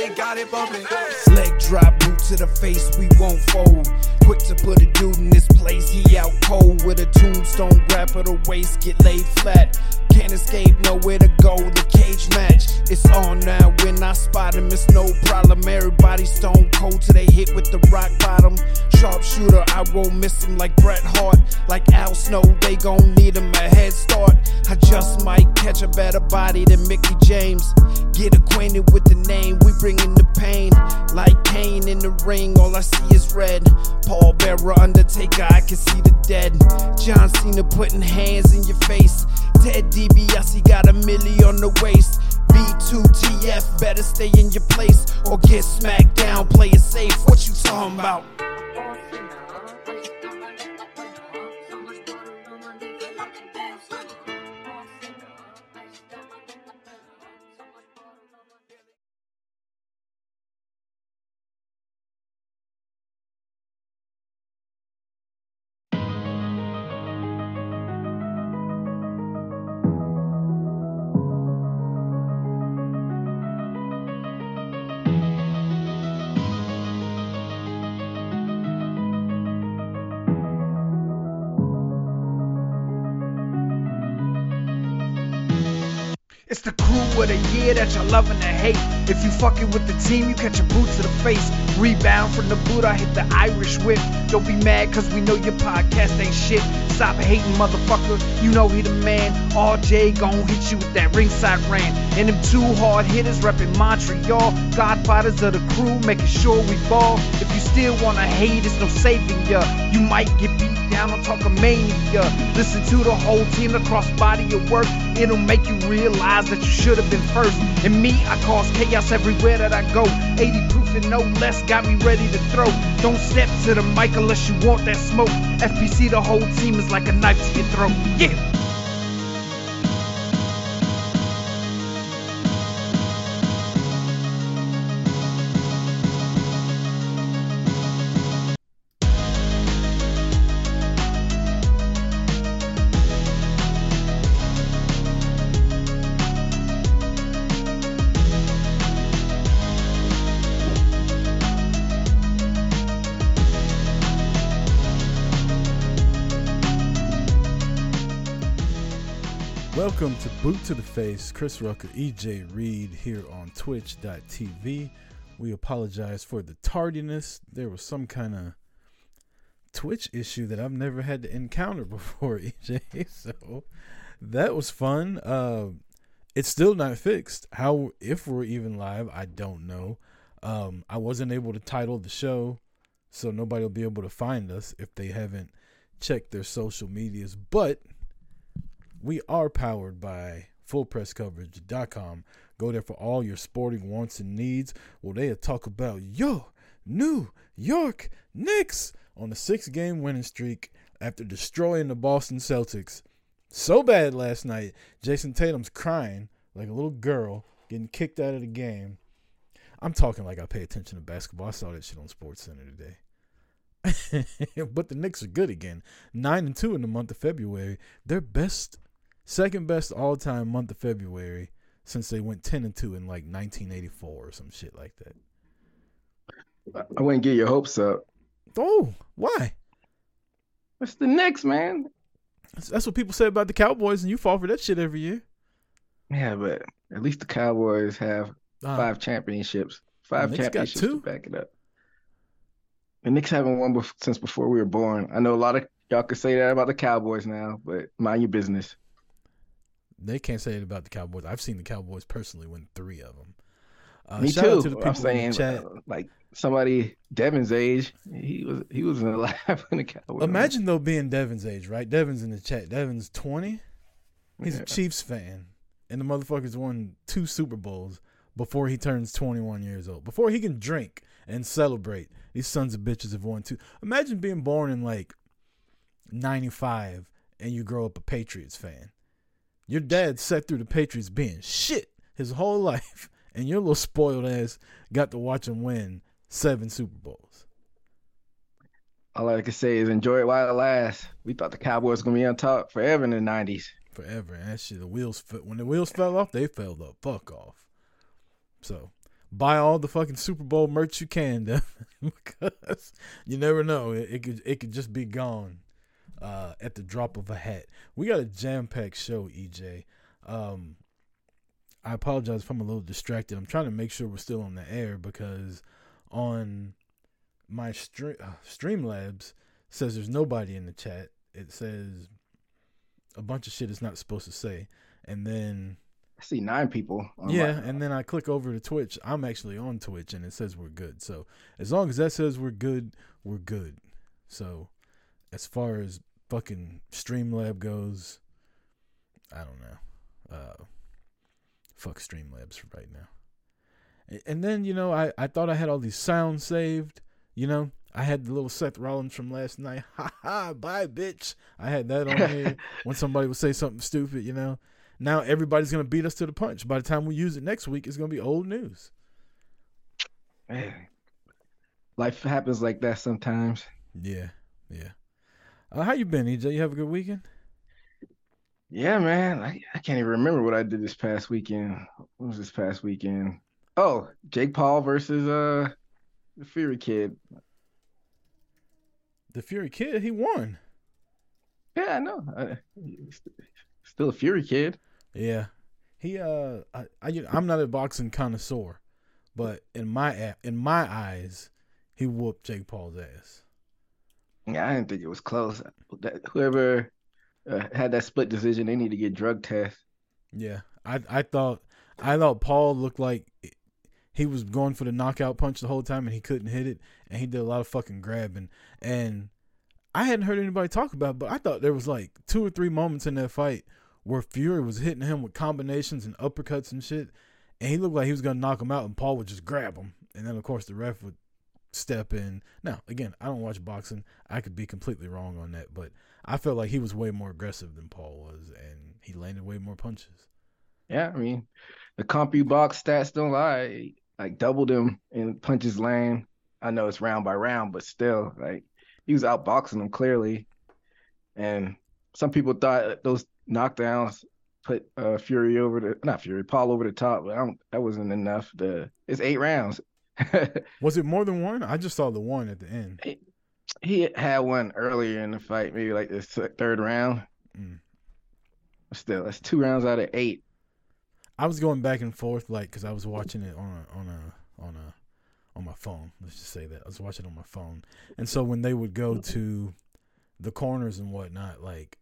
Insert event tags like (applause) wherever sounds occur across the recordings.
really got it bumping. Leg drop, boot to the face, we won't fold. Quick to put a dude in this place, he out cold with a tombstone, grab her the waist, get laid flat. Can't escape, nowhere to go. The cage match, it's on now. When I spot him, it's no problem. Everybody stone cold till they hit with the rock bottom. Sharpshooter, I won't miss him like Bret Hart. Like Al Snow, they gon' need him a head start. I just might catch a better body than Mickie James. Get acquainted with name, we bringin' the pain. Like Kane in the ring, all I see is red. Paul Bearer, Undertaker, I can see the dead. John Cena putting hands in your face. Ted DiBiase got a milli on the waist. B2TF, better stay in your place or get smacked down. Play it safe. What you talking about? It's the crew of the year that you're loving to hate. If you fucking with the team, you catch a boot to the face. Rebound from the boot, I hit the Irish whip. Don't be mad, cause we know your podcast ain't shit. Stop hating, motherfucker. You know he the man. RJ gon' hit you with that ringside rant. And them two hard hitters reppin' Montreal. Godfathers of the crew, making sure we ball. If you still wanna hate, it's no saving ya. You might get beat down on talk of mania. Listen to the whole team across body of work. It'll make you realize that you should have been first. And me, I cause chaos everywhere that I go. 80 proof and no less got me ready to throw. Don't step to the mic unless you want that smoke. FPC, the whole team is like a knife to your throat. Yeah. Boot to the Face. Chris Rucker, EJ Reed here on Twitch.tv. We apologize for the tardiness. There was some kind of Twitch issue that I've never had to encounter (laughs) before, EJ. So that was fun. Uh, it's still not fixed. How if we're even live, I don't know. Um, I wasn't able to title the show, so nobody will be able to find us if they haven't checked their social medias. But we are powered by fullpresscoverage.com. Go there for all your sporting wants and needs. Well, they talk about yo New York Knicks on a six-game winning streak after destroying the Boston Celtics so bad last night. Jayson Tatum's crying like a little girl getting kicked out of the game. I'm talking like I pay attention to basketball. I saw that shit on Sports Center today. (laughs) but the Knicks are good again. Nine and two in the month of February. Their best, second best all time month of February since they went ten and two in like 1984 or some shit like that. I wouldn't get your hopes up. Oh, why? It's the Knicks, man. That's, that's what people say about the Cowboys, and you fall for that shit every year. Yeah, but at least the Cowboys have Uh, five championships. Five championships two. to back it up. The Knicks haven't won since before we were born. I know a lot of y'all could say that about the Cowboys now, but mind your business. They can't say it about the Cowboys. I've seen the Cowboys personally win three of them. Uh, Me too. to the people I'm saying, in the chat. uh, like somebody Devin's age, he was he was (laughs) alive when the Cowboys. Imagine though being Devin's age, right? Devin's in the chat. Devin's twenty. He's Yeah. a Chiefs fan, and the motherfucker's won two Super Bowls before he turns twenty-one years old. Before he can drink and celebrate, these sons of bitches have won two. Imagine being born in like '95 and you grow up a Patriots fan. Your dad sat through the Patriots being shit his whole life, (laughs) and your little spoiled ass got to watch him win seven Super Bowls. All I can say is enjoy it while it lasts. We thought the Cowboys were gonna be on top forever in the '90s. forever. And that the wheels fe- when the wheels fell off, they fell the fuck off. So, buy all the fucking Super Bowl merch you can, (laughs) because you never know. It, it, could it could just be gone uh, at the drop of a hat. We got a jam packed show, EJ. Um, I apologize if I'm a little distracted. I'm trying to make sure we're still on the air because on my stream uh, Streamlabs says there's nobody in the chat. It says a bunch of shit it's not supposed to say, and then I see nine people. yeah, my... and then I click over to Twitch. I'm actually on Twitch, and it says we're good. So as long as that says we're good, we're good. So as far as fucking Streamlab goes, I don't know. Uh, fuck Streamlabs for right now. And then you know, I I thought I had all these sounds saved. You know, I had the little Seth Rollins from last night. (laughs) Ha ha, bye, bitch. I had that on here (laughs) when somebody would say something stupid, you know. Now everybody's going to beat us to the punch. By the time we use it next week, it's going to be old news. Man, life happens like that sometimes. Yeah, yeah. Uh, how you been, EJ? You have a good weekend? Yeah, man. I, I can't even remember what I did this past weekend. What was this past weekend? Oh, Jake Paul versus uh the Fury Kid. The Fury Kid, he won. Yeah, I know. I, still a Fury Kid. Yeah, he. Uh, I, I I'm not a boxing connoisseur, but in my in my eyes, he whooped Jake Paul's ass. Yeah, I didn't think it was close. That, whoever uh, had that split decision, they need to get drug tests. Yeah, I I thought I thought Paul looked like he was going for the knockout punch the whole time and he couldn't hit it and he did a lot of fucking grabbing and I hadn't heard anybody talk about it, but I thought there was like two or three moments in that fight where Fury was hitting him with combinations and uppercuts and shit and he looked like he was gonna knock him out and Paul would just grab him and then of course the ref would step in. Now, again, I don't watch boxing. I could be completely wrong on that, but I felt like he was way more aggressive than Paul was and he landed way more punches. Yeah, I mean, the CompuBox stats don't lie like doubled him in punches land. I know it's round by round, but still, like he was outboxing him clearly. And some people thought those knockdowns put uh, Fury over the not Fury, Paul over the top, but I don't that wasn't enough. The it's eight rounds. (laughs) was it more than one? I just saw the one at the end. He, he had one earlier in the fight, maybe like the third round. Mm. Still, that's two rounds out of eight. I was going back and forth like because I was watching it on a on a on a on my phone. Let's just say that I was watching it on my phone, and so when they would go to the corners and whatnot, like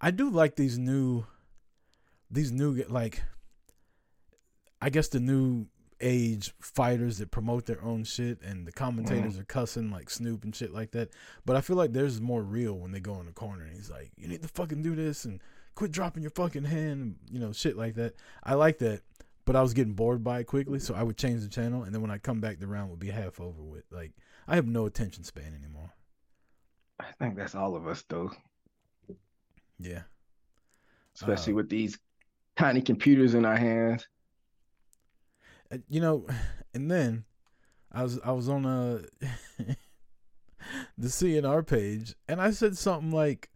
I do like these new these new like I guess the new age fighters that promote their own shit and the commentators mm-hmm. are cussing like Snoop and shit like that. But I feel like there's more real when they go in the corner and he's like, You need to fucking do this and quit dropping your fucking hand, you know, shit like that. I like that, but I was getting bored by it quickly, so I would change the channel, and then when I come back, the round would be half over with. Like, I have no attention span anymore. I think that's all of us, though. Yeah. Especially uh, with these tiny computers in our hands. Uh, you know, (sighs) and then I was I was on a (laughs) the CNR page, and I said something like,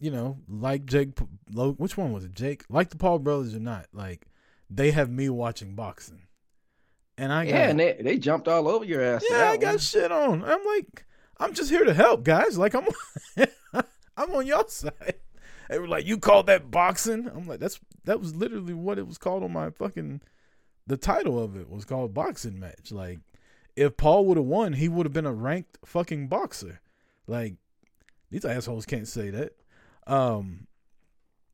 you know, like Jake, which one was it? Jake, like the Paul brothers or not? Like they have me watching boxing, and I got, yeah, and they they jumped all over your ass. Yeah, I got shit on. I'm like, I'm just here to help, guys. Like I'm, (laughs) I'm on your side. They were like, you called that boxing? I'm like, that's that was literally what it was called on my fucking. The title of it was called boxing match. Like, if Paul would have won, he would have been a ranked fucking boxer. Like, these assholes can't say that. Um,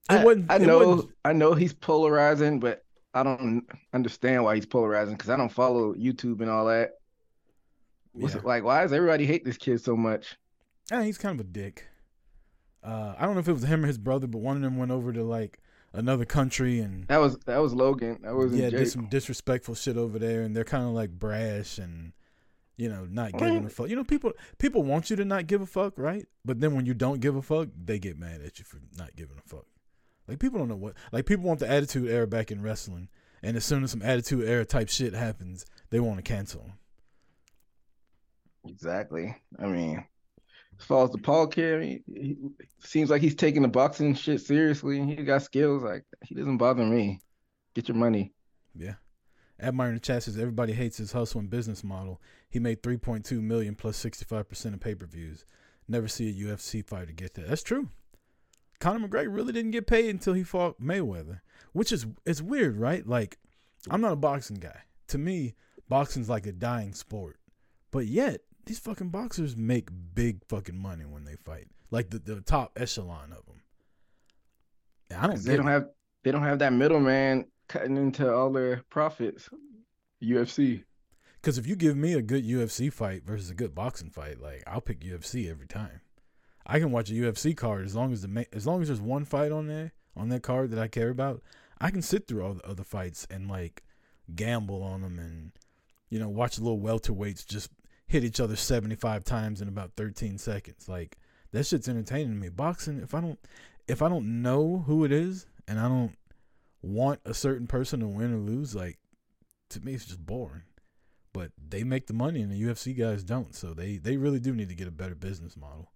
I, I know, I know he's polarizing, but I don't understand why he's polarizing because I don't follow YouTube and all that. Yeah. it like? Why does everybody hate this kid so much? Yeah, he's kind of a dick. Uh, I don't know if it was him or his brother, but one of them went over to like another country and that was that was Logan. That was yeah, did some disrespectful shit over there, and they're kind of like brash and you know, not giving a fuck. You know, people people want you to not give a fuck, right? But then when you don't give a fuck, they get mad at you for not giving a fuck. Like people don't know what. Like people want the attitude era back in wrestling, and as soon as some attitude era type shit happens, they want to cancel them. Exactly. I mean, as far as the Paul kid, he, seems like he's taking the boxing shit seriously. And he got skills. Like he doesn't bother me. Get your money. Yeah. Admire in the chat says everybody hates his hustle and business model. He made 3.2 million plus 65% of pay-per-views. Never see a UFC fighter get that. That's true. Conor McGregor really didn't get paid until he fought Mayweather, which is it's weird, right? Like I'm not a boxing guy. To me, boxing's like a dying sport. But yet, these fucking boxers make big fucking money when they fight. Like the, the top echelon of them. I don't. They don't it. have they don't have that middleman cutting into all their profits. UFC. Because if you give me a good UFC fight versus a good boxing fight, like I'll pick UFC every time. I can watch a UFC card as long as the as long as there's one fight on there on that card that I care about. I can sit through all the other fights and like gamble on them and you know watch a little welterweights just hit each other 75 times in about 13 seconds. Like that shit's entertaining to me. Boxing, if I don't if I don't know who it is and I don't want a certain person to win or lose, like to me it's just boring. But they make the money and the UFC guys don't, so they they really do need to get a better business model.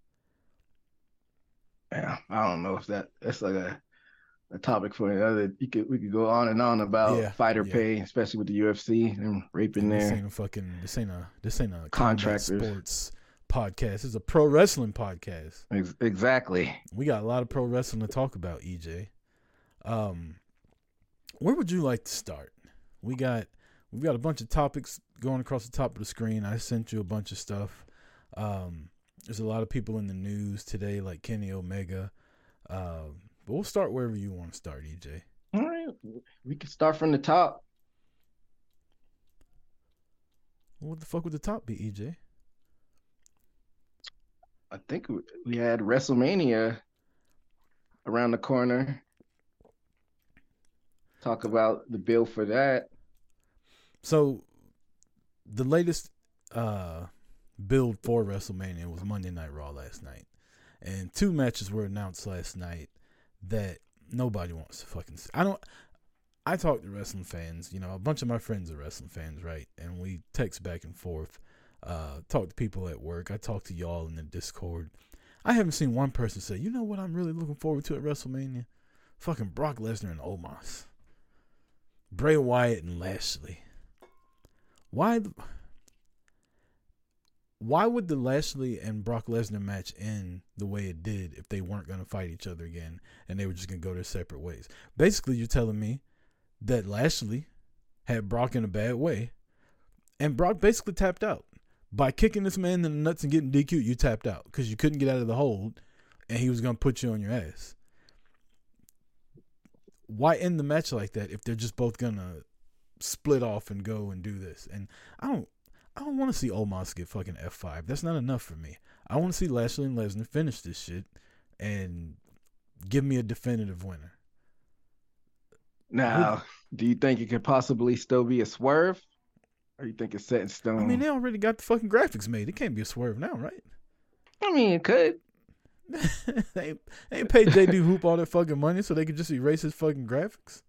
Yeah, I don't know if that that's like a a topic for another. You could we could go on and on about yeah, fighter yeah. pay, especially with the UFC and raping this there. This ain't a fucking this ain't a this ain't a contract sports podcast. It's a pro wrestling podcast. Ex- exactly. We got a lot of pro wrestling to talk about, EJ. Um, where would you like to start? We got we've got a bunch of topics going across the top of the screen. I sent you a bunch of stuff. Um, there's a lot of people in the news today, like Kenny Omega. Um, but we'll start wherever you want to start, EJ. All right, we can start from the top. What the fuck would the top be, EJ? I think we had WrestleMania around the corner. Talk about the bill for that. So, the latest uh, build for WrestleMania was Monday Night Raw last night, and two matches were announced last night that nobody wants to fucking see. I don't. I talk to wrestling fans. You know, a bunch of my friends are wrestling fans, right? And we text back and forth. Uh, talk to people at work. I talk to y'all in the Discord. I haven't seen one person say, "You know what? I'm really looking forward to at WrestleMania." Fucking Brock Lesnar and Omos, Bray Wyatt and Lashley. Why? The, why would the Lashley and Brock Lesnar match end the way it did if they weren't going to fight each other again and they were just going to go their separate ways? Basically, you're telling me that Lashley had Brock in a bad way and Brock basically tapped out. By kicking this man in the nuts and getting DQ, you tapped out because you couldn't get out of the hold and he was going to put you on your ass. Why end the match like that if they're just both going to split off and go and do this? And I don't I don't want to see Omos get fucking F5. That's not enough for me. I want to see Lashley and Lesnar finish this shit and give me a definitive winner. Now, do you think it could possibly still be a swerve? Or you think it's set in stone? I mean, they already got the fucking graphics made. It can't be a swerve now, right? I mean, it could. (laughs) they, they paid JD Hoop all that fucking money so they could just erase his fucking graphics.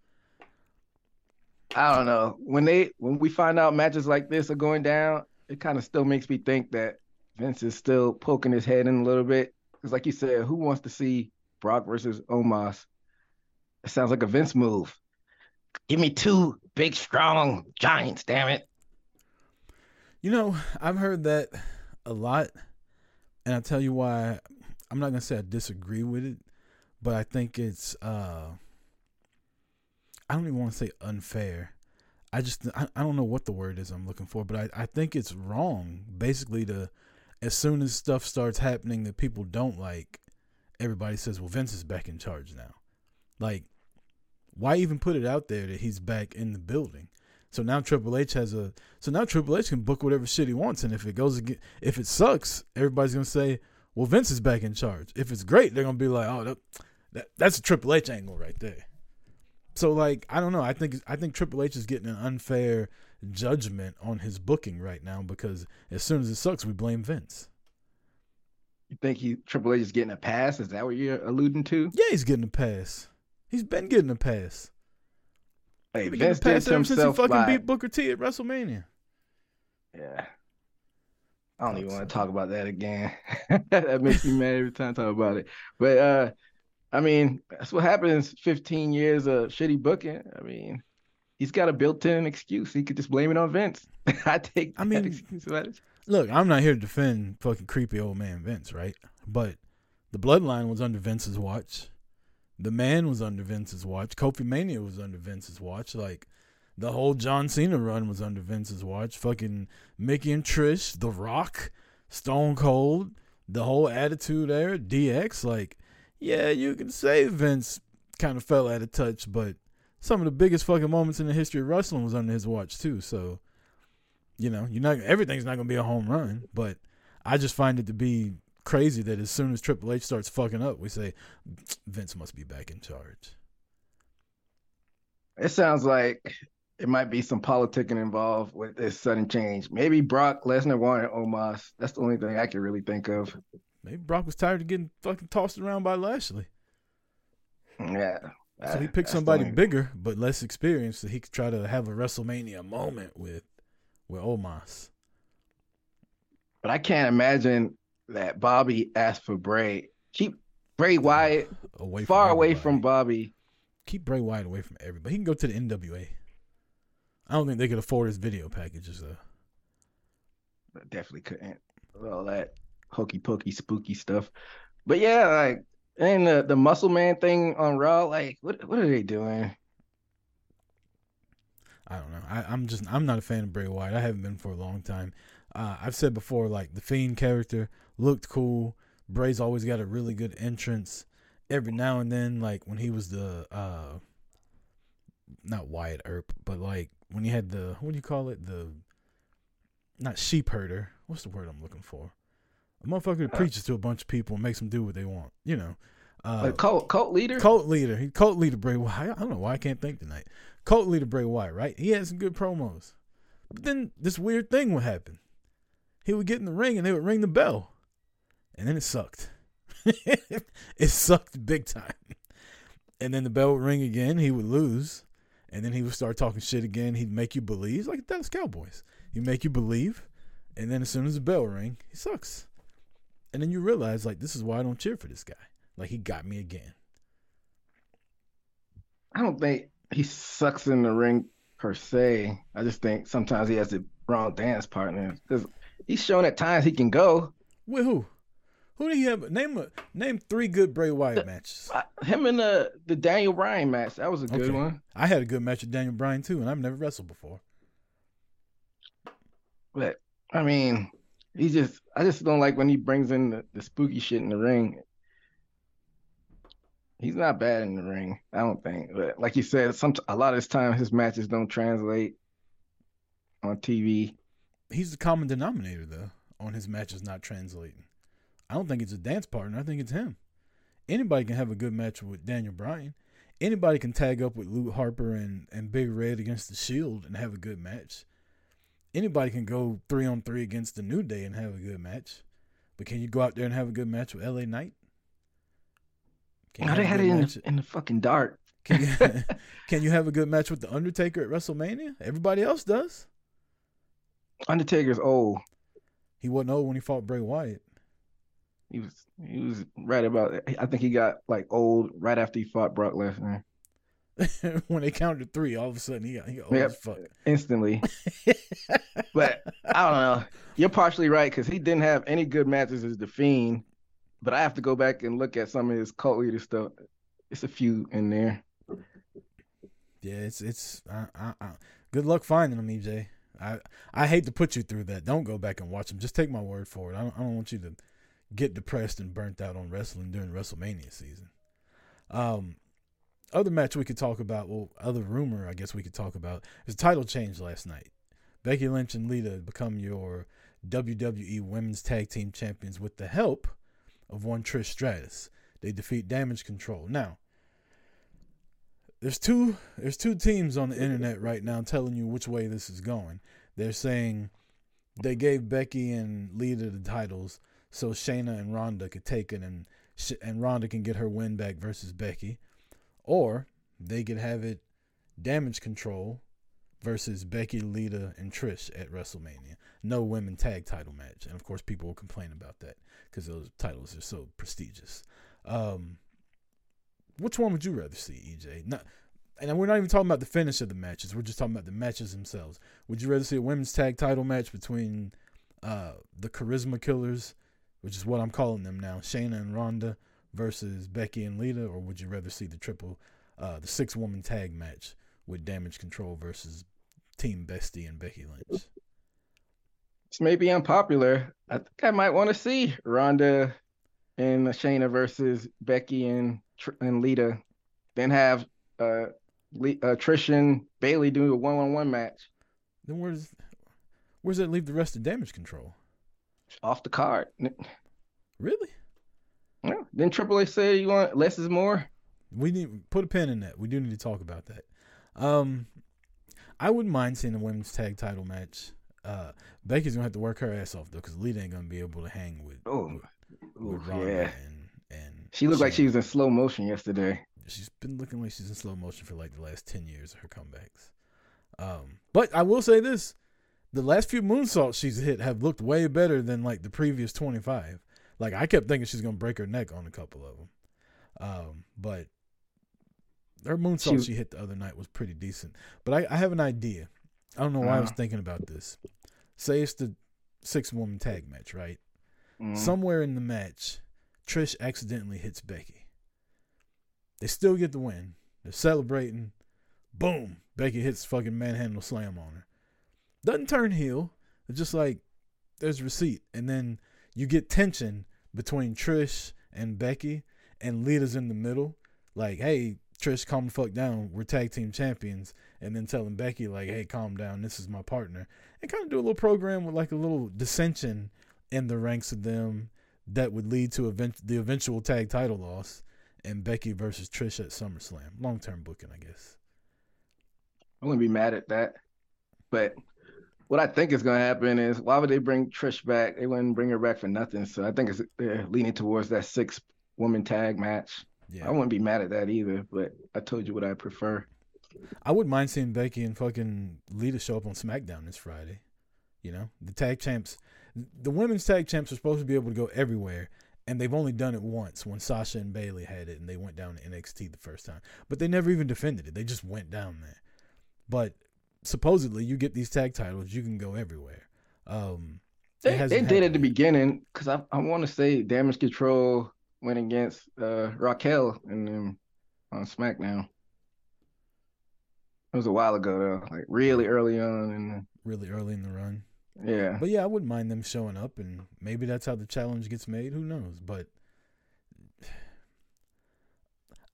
I don't know. When they when we find out matches like this are going down, it kind of still makes me think that Vince is still poking his head in a little bit. Because like you said, who wants to see Brock versus Omos? It sounds like a Vince move. Give me two big, strong giants, damn it. You know, I've heard that a lot, and I'll tell you why. I'm not gonna say I disagree with it, but I think it's uh I don't even want to say unfair. I just I, I don't know what the word is I'm looking for, but I, I think it's wrong basically to as soon as stuff starts happening that people don't like, everybody says, Well, Vince is back in charge now. Like, why even put it out there that he's back in the building? So now Triple H has a so now Triple H can book whatever shit he wants, and if it goes again, if it sucks, everybody's gonna say, "Well, Vince is back in charge." If it's great, they're gonna be like, "Oh, that, that that's a Triple H angle right there." So like I don't know. I think I think Triple H is getting an unfair judgment on his booking right now because as soon as it sucks, we blame Vince. You think he Triple H is getting a pass? Is that what you're alluding to? Yeah, he's getting a pass. He's been getting a pass. Hey, Vince getting a pass ever since he fucking by... beat Booker T at WrestleMania. Yeah. I don't even want to talk about that again. (laughs) that makes me mad every time I talk about it. But uh I mean, that's what happens 15 years of shitty booking. I mean, he's got a built-in excuse. He could just blame it on Vince. (laughs) I take. I mean, excuse look, I'm not here to defend fucking creepy old man Vince, right? But the Bloodline was under Vince's watch. The Man was under Vince's watch. Kofi Mania was under Vince's watch. Like the whole John Cena run was under Vince's watch. Fucking Mickie and Trish, The Rock, Stone Cold, the whole attitude era, DX. Like, yeah, you can say Vince kind of fell out of touch, but some of the biggest fucking moments in the history of wrestling was under his watch too. So, you know, you're not everything's not gonna be a home run, but I just find it to be crazy that as soon as Triple H starts fucking up, we say Vince must be back in charge. It sounds like it might be some politicking involved with this sudden change. Maybe Brock Lesnar wanted Omos. That's the only thing I can really think of. Maybe Brock was tired of getting fucking tossed around by Lashley. Yeah. So he picked somebody bigger but less experienced so he could try to have a WrestleMania moment with with Omos. But I can't imagine that Bobby asked for Bray. Keep Bray Wyatt away far away from Bobby. Keep Bray Wyatt away from everybody. He can go to the NWA. I don't think they could afford his video packages though. definitely couldn't. All that hokey pokey spooky stuff. But yeah, like and the the muscle man thing on Raw, like what what are they doing? I don't know. I, I'm just I'm not a fan of Bray Wyatt. I haven't been for a long time. Uh, I've said before, like the Fiend character looked cool. Bray's always got a really good entrance. Every now and then, like when he was the uh, not Wyatt Earp, but like when he had the what do you call it? The not sheep herder. What's the word I'm looking for? A motherfucker that uh, preaches to a bunch of people and makes them do what they want. You know. Uh, cult cult leader. Cult leader. He cult leader Bray Wyatt. I don't know why I can't think tonight. Cult leader Bray Wyatt. Right. He had some good promos, but then this weird thing would happen. He would get in the ring and they would ring the bell, and then it sucked. (laughs) it sucked big time. And then the bell would ring again. He would lose and then he would start talking shit again. He'd make you believe, like Dallas Cowboys. He'd make you believe, and then as soon as the bell ring, he sucks. And then you realize, like, this is why I don't cheer for this guy. Like, he got me again. I don't think he sucks in the ring per se. I just think sometimes he has the wrong dance partner because he's shown at times he can go. With who? Who do you have? Name a, name three good Bray Wyatt matches. Uh, him and the the Daniel Bryan match. That was a good okay. one. I had a good match with Daniel Bryan too, and I've never wrestled before. But I mean, he just I just don't like when he brings in the, the spooky shit in the ring. He's not bad in the ring, I don't think. But like you said, some a lot of his time his matches don't translate on TV. He's the common denominator though on his matches not translating. I don't think it's a dance partner. I think it's him. Anybody can have a good match with Daniel Bryan. Anybody can tag up with Luke Harper and, and Big Red against the Shield and have a good match. Anybody can go three on three against the New Day and have a good match. But can you go out there and have a good match with LA Knight? Can no, they had it in the, in the, fucking dark. (laughs) Can you, (laughs) (laughs) can you have a good match with the Undertaker at WrestleMania? Everybody else does. Undertaker's old. He wasn't old when he fought Bray Wyatt. He was he was right about. I think he got like old right after he fought Brock Lesnar. (laughs) when they counted three, all of a sudden he got, he got old yep, fuck instantly. (laughs) but I don't know. You're partially right because he didn't have any good matches as the Fiend. But I have to go back and look at some of his cult leader stuff. It's a few in there. Yeah, it's it's. I, I, I, good luck finding them, EJ. I I hate to put you through that. Don't go back and watch them. Just take my word for it. I don't, I don't want you to get depressed and burnt out on wrestling during WrestleMania season. Um, other match we could talk about, well, other rumor I guess we could talk about is title change last night. Becky Lynch and Lita become your WWE Women's Tag Team Champions with the help of one Trish Stratus. They defeat Damage Control. Now, there's two there's two teams on the internet right now telling you which way this is going. They're saying they gave Becky and Lita the titles so Shayna and Ronda could take it and and Ronda can get her win back versus Becky, or they could have it damage control versus Becky, Lita, and Trish at WrestleMania. No women tag title match, and of course people will complain about that because those titles are so prestigious. Um, which one would you rather see, EJ? Not, and we're not even talking about the finish of the matches. We're just talking about the matches themselves. Would you rather see a women's tag title match between uh, the Charisma Killers, which is what I'm calling them now, Shayna and Ronda, versus Becky and Lita, or would you rather see the triple, uh, the six woman tag match with Damage Control versus Team Bestie and Becky Lynch? This may be unpopular. I think I might want to see Ronda and Shayna versus Becky and and Lita, then have uh, Le- uh Trish and Bayley do a one on one match. Then where's where's that leave the rest of Damage Control? Off the card. Really? Yeah. Then Triple H say you want less is more. We need put a pin in that. We do need to talk about that. Um, I wouldn't mind seeing a women's tag title match. Uh, Becky's gonna have to work her ass off though, because Lita ain't gonna be able to hang with. Oh, with, with yeah. And, and she looked like she was in slow motion yesterday. She's been looking like she's in slow motion for like the last ten years of her comebacks. Um, but I will say this: the last few moonsaults she's hit have looked way better than like the previous twenty five. Like I kept thinking she's gonna break her neck on a couple of them, um, but her moonsault she, she, hit the other night was pretty decent. But I, I have an idea. I don't know why uh, I was uh-huh. thinking about this. Say it's the six woman tag match, right? Mm-hmm. Somewhere in the match, Trish accidentally hits Becky. They still get the win. They're celebrating. Boom! Becky hits fucking manhandle slam on her. Doesn't turn heel. It's just like there's receipt, and then you get tension between Trish and Becky, and Lita's in the middle. Like, hey, Trish, calm the fuck down. We're tag team champions. And then telling Becky, like, hey, calm down. This is my partner. And kind of do a little program with like a little dissension in the ranks of them that would lead to event- the eventual tag title loss and Becky versus Trish at SummerSlam. Long term booking, I guess. I wouldn't be mad at that. But what I think is going to happen is why would they bring Trish back? They wouldn't bring her back for nothing. So I think it's they're leaning towards that six woman tag match. Yeah. I wouldn't be mad at that either, but I told you what I prefer. I wouldn't mind seeing Becky and fucking Lita show up on SmackDown this Friday. You know, the tag champs, the women's tag champs are supposed to be able to go everywhere, and they've only done it once when Sasha and Bayley had it, and they went down to NXT the first time. But they never even defended it; they just went down there. But supposedly, you get these tag titles, you can go everywhere. Um, they, they did at the beginning because I I want to say Damage Control went against uh, Raquel and them on SmackDown. It was a while ago though, like really early on and really early in the run. Yeah. But yeah, I wouldn't mind them showing up and maybe that's how the challenge gets made. Who knows? But (sighs)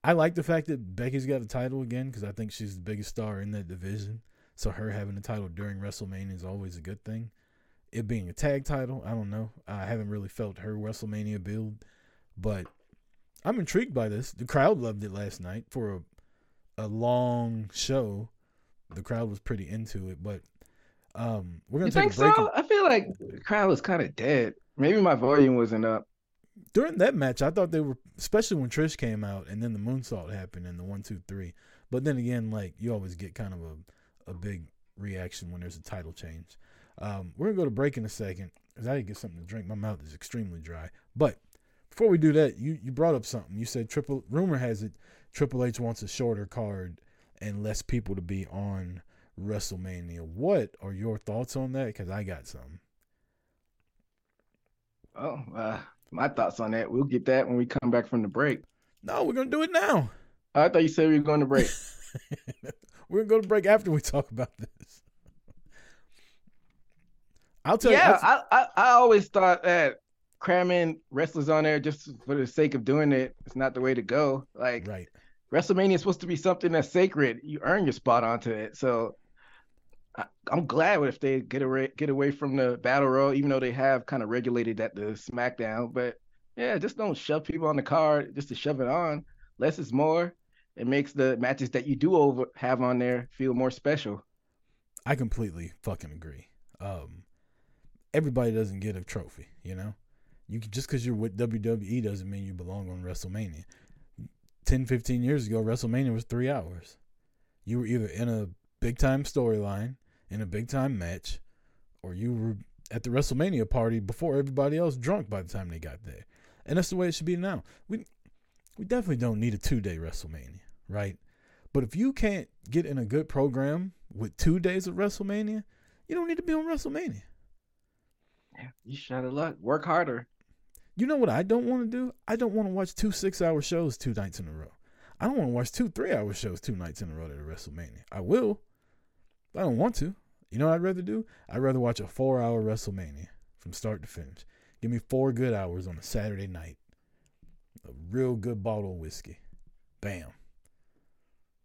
I like the fact that Becky's got a title again because I think she's the biggest star in that division. So her having a title during WrestleMania is always a good thing. It being a tag title, I don't know. I haven't really felt her WrestleMania build, but I'm intrigued by this. The crowd loved it last night for a a long show. The crowd was pretty into it, but um, we're gonna you take think a break. So? I feel like the crowd was kind of dead. Maybe my volume wasn't up. During that match, I thought they were, especially when Trish came out and then the moonsault happened and the one, two, three. But then again, like you always get kind of a, a big reaction when there's a title change. Um, we're gonna go to break in a second because I need to get something to drink. My mouth is extremely dry. But before we do that, you you brought up something. You said triple. Rumor has it Triple H wants a shorter card and less people to be on WrestleMania. What are your thoughts on that? Because I got some. Oh, uh, my thoughts on that. We'll get that when we come back from the break. No, we're gonna do it now. I thought you said we were going to break. (laughs) we're gonna go to break after we (laughs) talk about this. I'll tell yeah, you. Yeah, I, I I always thought that cramming wrestlers on there just for the sake of doing it is not the way to go. Like, right. WrestleMania is supposed to be something that's sacred. You earn your spot onto it. So I, am glad if they get away get away from the battle royal, even though they have kind of regulated that the SmackDown. But yeah, just don't shove people on the card just to shove it on. Less is more. It makes the matches that you do over have on there feel more special. I completely fucking agree. Um, everybody doesn't get a trophy, you know. You just because you're with WWE doesn't mean you belong on WrestleMania. 10, 15 years ago, WrestleMania was three hours. You were either in a big time storyline, in a big time match, or you were at the WrestleMania party before everybody else drunk by the time they got there. And that's the way it should be now. We we definitely don't need a two day WrestleMania, right? But if you can't get in a good program with two days of WrestleMania, you don't need to be on WrestleMania. Yeah, you shot of luck. Work harder. You know what I don't want to do? I don't want to watch two six hour shows two nights in a row. I don't want to watch two three hour shows two nights in a row at a WrestleMania. I will. I don't want to. You know what I'd rather do? I'd rather watch a four hour WrestleMania from start to finish. Give me four good hours on a Saturday night. A real good bottle of whiskey. Bam.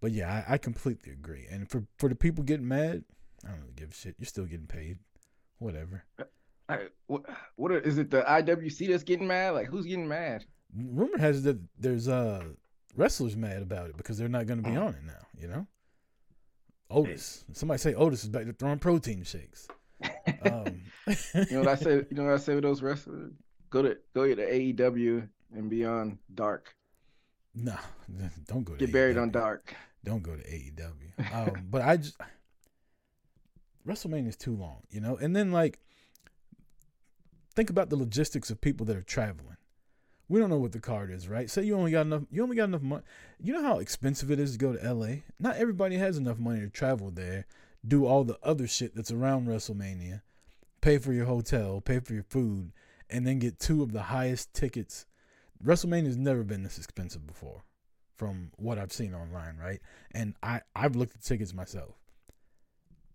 But yeah, I, I completely agree. And for, for the people getting mad, I don't really give a shit. You're still getting paid. Whatever. I, what, what are, is it the IWC that's getting mad? Like who's getting mad? Rumor has it that there's uh wrestlers mad about it because they're not going to be on it now. You know, Otis. Somebody say Otis is back to throwing protein shakes. (laughs) Um, You know what I say? (laughs) You know what I say with those wrestlers? Go to go to AEW and beyond Dark. No, (laughs) don't go to Get buried on Dark. Don't go to AEW. Um, (laughs) but I just WrestleMania is too long, you know. And then like, think about the logistics of people that are traveling. We don't know what the card is, right? Say you only got enough. You only got enough money. You know how expensive it is to go to LA. Not everybody has enough money to travel there, do all the other shit that's around WrestleMania, pay for your hotel, pay for your food, and then get two of the highest tickets. WrestleMania's never been this expensive before from what I've seen online, right? And I I've looked at tickets myself.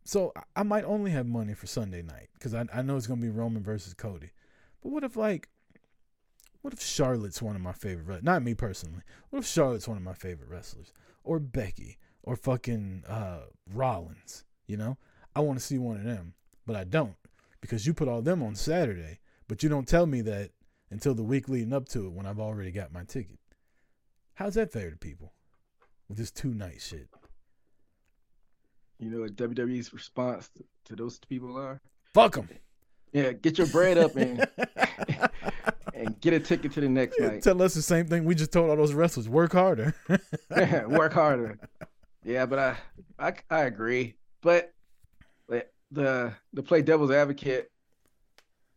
So I- might only have money for Sunday night because I I know it's gonna be Roman versus Cody. But what if like, what if Charlotte's one of my favorite? Not me personally. What if Charlotte's one of my favorite wrestlers, or Becky, or fucking uh, Rollins? You know, I want to see one of them, but I don't because you put all them on Saturday, but you don't tell me that until the week leading up to it when I've already got my ticket. How's that fair to people with this two night shit? You know what WWE's response to, those people are? Fuck them. Yeah, get your bread up and (laughs) and get a ticket to the next night. Tell us the same thing we just told all those wrestlers. Work harder. (laughs) Work harder. (laughs) Yeah, but I, I I agree. But but the the play devil's advocate,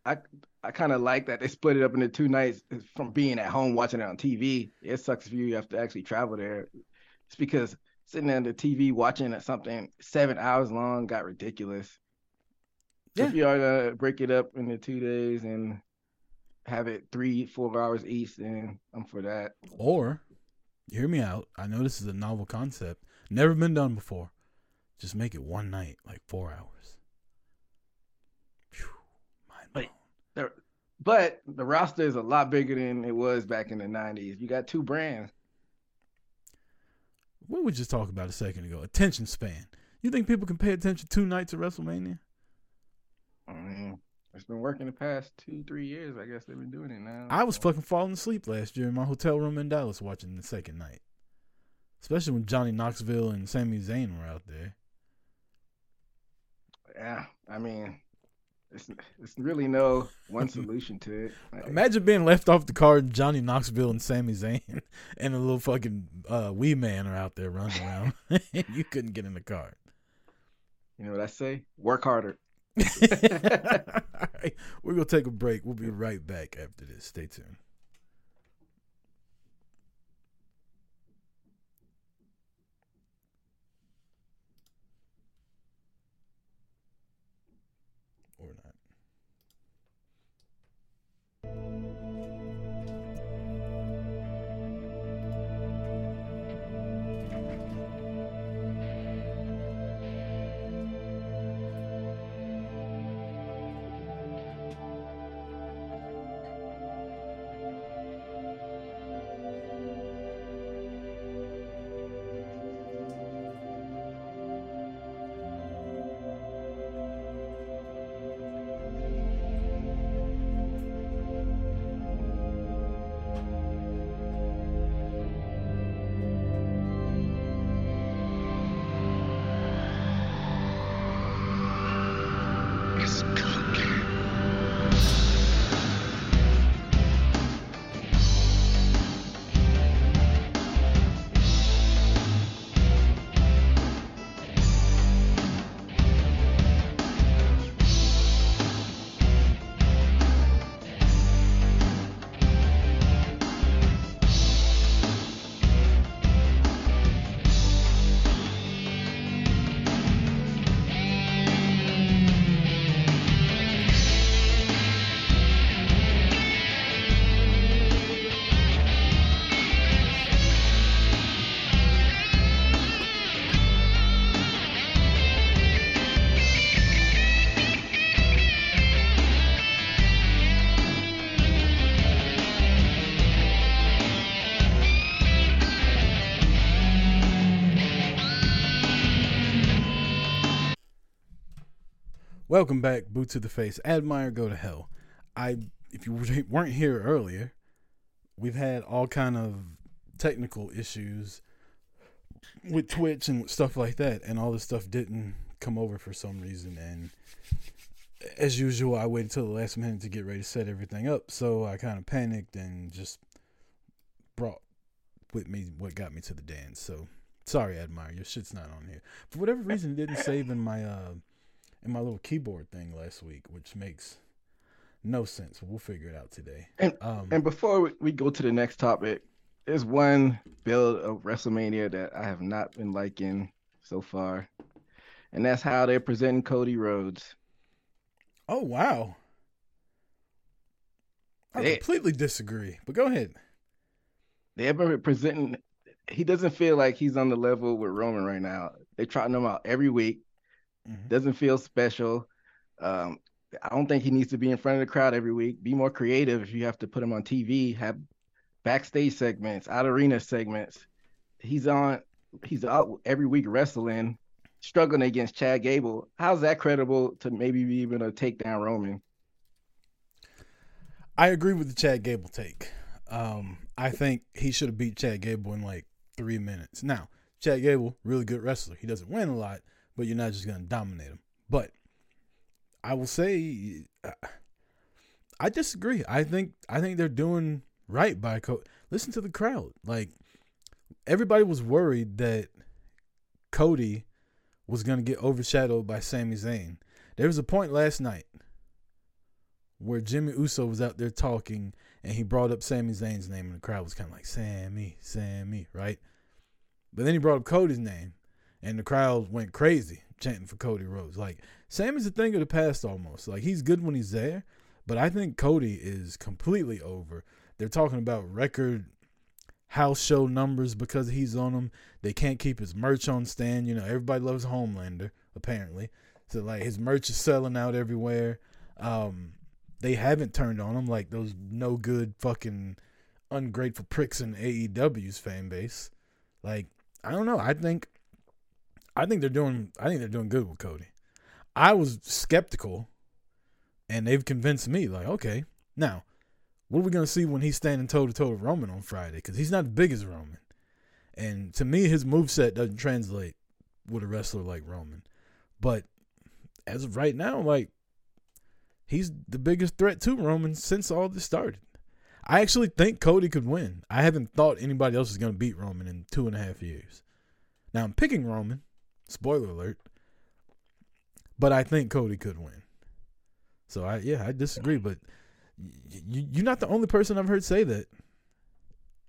I I kind of like that they split it up into two nights from being at home watching it on TV. It sucks if you have to actually travel there. It's because sitting there on the TV watching something seven hours long got ridiculous. So Yeah. If you are gonna break it up into two days and have it three, four hours each, then I'm for that. or, hear me out. I know this is a novel concept, never been done before. Just make it one night, like four hours. Phew, mind blown. Wait. There, but the roster is a lot bigger than it was back in the '90s. You got two brands. What we just talked about a second ago? Attention span. You think people can pay attention two nights at WrestleMania? Mean, it's been working the past two, three years. I guess they've been doing it now. I was fucking falling asleep last year in my hotel room in Dallas watching the second night. Especially when Johnny Knoxville and Sami Zayn were out there. Yeah, I mean, it's it's really no one solution to it. Like, Imagine being left off the card, Johnny Knoxville and Sami Zayn (laughs) and a little fucking uh, wee man are out there running around. and (laughs) you couldn't get in the car. you know what I say? Work harder. (laughs) All right, we're gonna take a break. We'll be right back after this. Stay tuned. Welcome back, boot to the face. Admire, go to hell. I, if you (laughs) weren't here earlier, we've had all kind of technical issues with Twitch and stuff like that, and all this stuff didn't come over for some reason. And as usual, I waited till the last minute to get ready to set everything up, so I kind of panicked and just brought with me what got me to the dance. So sorry, Admire, your shit's not on here for whatever reason. It didn't save in my uh in my little keyboard thing last week, which makes no sense. We'll figure it out today. And um, and before we go to the next topic, there's one build of WrestleMania that I have not been liking so far, and that's how they're presenting Cody Rhodes. Oh wow! I they, completely disagree, but go ahead. They have been presenting. He doesn't feel like he's on the level with Roman right now. They're trotting him out every week. Mm-hmm. Doesn't feel special. Um, I don't think he needs to be in front of the crowd every week. Be more creative if you have to put him on TV. Have backstage segments, out arena segments. He's on. He's out every week wrestling, struggling against Chad Gable. How's that credible to maybe even a takedown Roman? I agree with the Chad Gable take. Um, I think he should have beat Chad Gable in like three minutes. Now, Chad Gable, really good wrestler. He doesn't win a lot, but you're not just going to dominate them. But I will say, I disagree. I think I think they're doing right by Cody. Listen to the crowd. Like everybody was worried that Cody was going to get overshadowed by Sami Zayn. There was a point last night where Jimmy Uso was out there talking and he brought up Sami Zayn's name and the crowd was kind of like Sammy, Sammy, right? But then he brought up Cody's name and the crowd went crazy chanting for Cody Rhodes. Like Sami's a thing of the past almost. Like he's good when he's there, but I think Cody is completely over. They're talking about record house show numbers because he's on them. They can't keep his merch on stand. You know, everybody loves Homelander apparently. So like his merch is selling out everywhere. Um, they haven't turned on him like those no good fucking ungrateful pricks in AEW's fan base. Like I don't know. I think I think they're doing I think they're doing good with Cody. I was skeptical and they've convinced me like okay, now what are we going to see when he's standing toe to toe with Roman on Friday cuz he's not as big as Roman. And to me his move set doesn't translate with a wrestler like Roman. But as of right now like he's the biggest threat to Roman since all this started. I actually think Cody could win. I haven't thought anybody else is going to beat Roman in two and a half years. Now I'm picking Roman Spoiler alert. But I think Cody could win. So I yeah, I disagree, but you you're not the only person I've heard say that.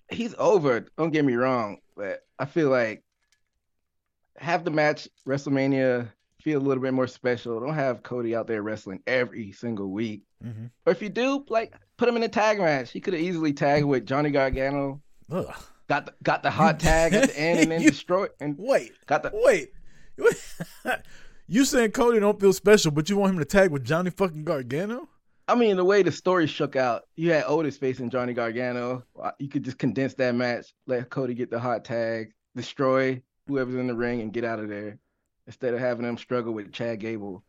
He's over. Don't get me wrong, but I feel like have the match WrestleMania feel a little bit more special. Don't have Cody out there wrestling every single week. Mm-hmm. Or if you do, like put him in a tag match. He could have easily tagged with Johnny Gargano. Ugh. Got the, got the hot tag at the end (laughs) and then you, destroyed and wait. Got the wait. (laughs) you saying Cody don't feel special, but you want him to tag with Johnny fucking Gargano? I mean, the way the story shook out, you had Otis facing Johnny Gargano. Uh, you could just condense that match, let Cody get the hot tag, destroy whoever's in the ring, and get out of there instead of having them struggle with Chad Gable.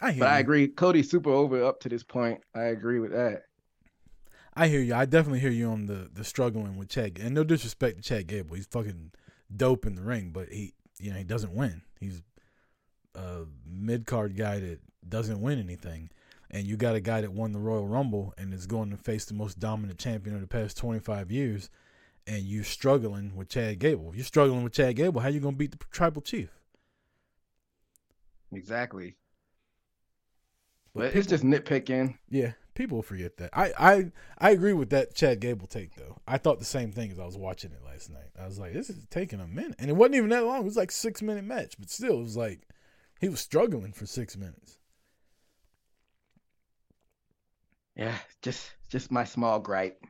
I but you. I agree. Cody's super over up to this point. I agree with that. I hear you. I definitely hear you on the the struggling with Chad. And no disrespect to Chad Gable, he's fucking dope in the ring, but he you know he doesn't win. He's a mid card guy that doesn't win anything. And you got a guy that won the Royal Rumble and is going to face the most dominant champion of the past 25 years, and you're struggling with Chad Gable. You're struggling with Chad Gable, how you going to beat the tribal chief? Exactly. But, but people, it's just nitpicking. Yeah, people forget that. I, I I agree with that Chad Gable take though. I thought the same thing as I was watching it last night. I was like, this is taking a minute, and it wasn't even that long. It was like six minute match, but still, it was like he was struggling for six minutes. Yeah, just just my small gripe.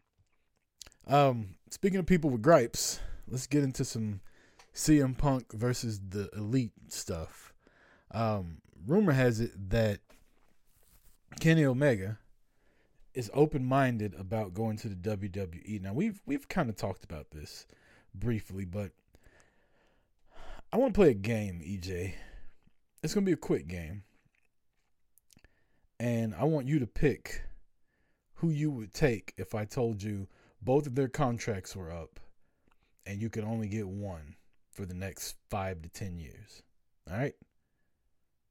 Um, speaking of people with gripes, let's get into some CM Punk versus the Elite stuff. Um, rumor has it that Kenny Omega is open minded about going to the WWE. Now we've we've kind of talked about this briefly, but I want to play a game, EJ. it's gonna be a quick game, and I want you to pick who you would take if I told you both of their contracts were up, and you could only get one for the next five to ten years. All right.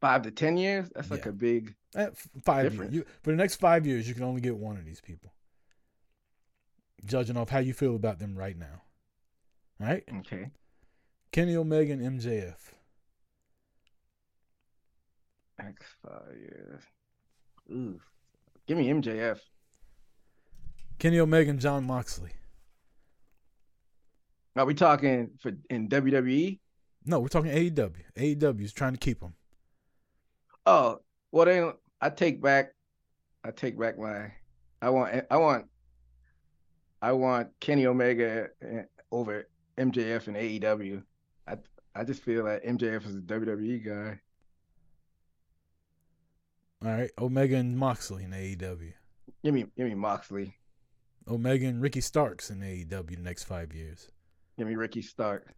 Five to ten years? That's like Yeah. a big. Eh, f- five years. You, for the next five years, you can only get one of these people. Judging off how you feel about them right now. right? Okay. Kenny Omega and MJF. Next five years. Ooh. Give me MJF. Kenny Omega and Jon Moxley. Are we talking for in? WWE? No, we're talking AEW. AEW is trying to keep them. Oh, well then I take back I take back my I want I want I want Kenny Omega over MJF and AEW. I I just feel like MJF is a WWE guy. All right. Omega and Moxley in AEW. Give me give me Moxley. Omega and Ricky Starks in AEW the next five years. Give me Ricky Stark.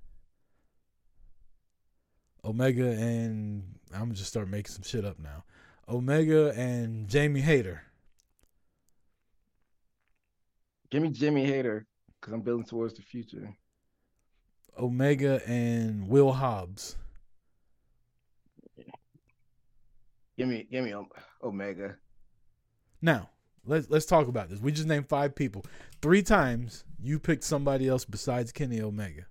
Omega and I'm gonna just start making some shit up now. Omega and Jamie Hayter. Give me Jamie Hayter because I'm building towards the future. Omega and Will Hobbs. Give me give me Omega. Now, let's let's talk about this. We just named five people. Three times you picked somebody else besides Kenny Omega.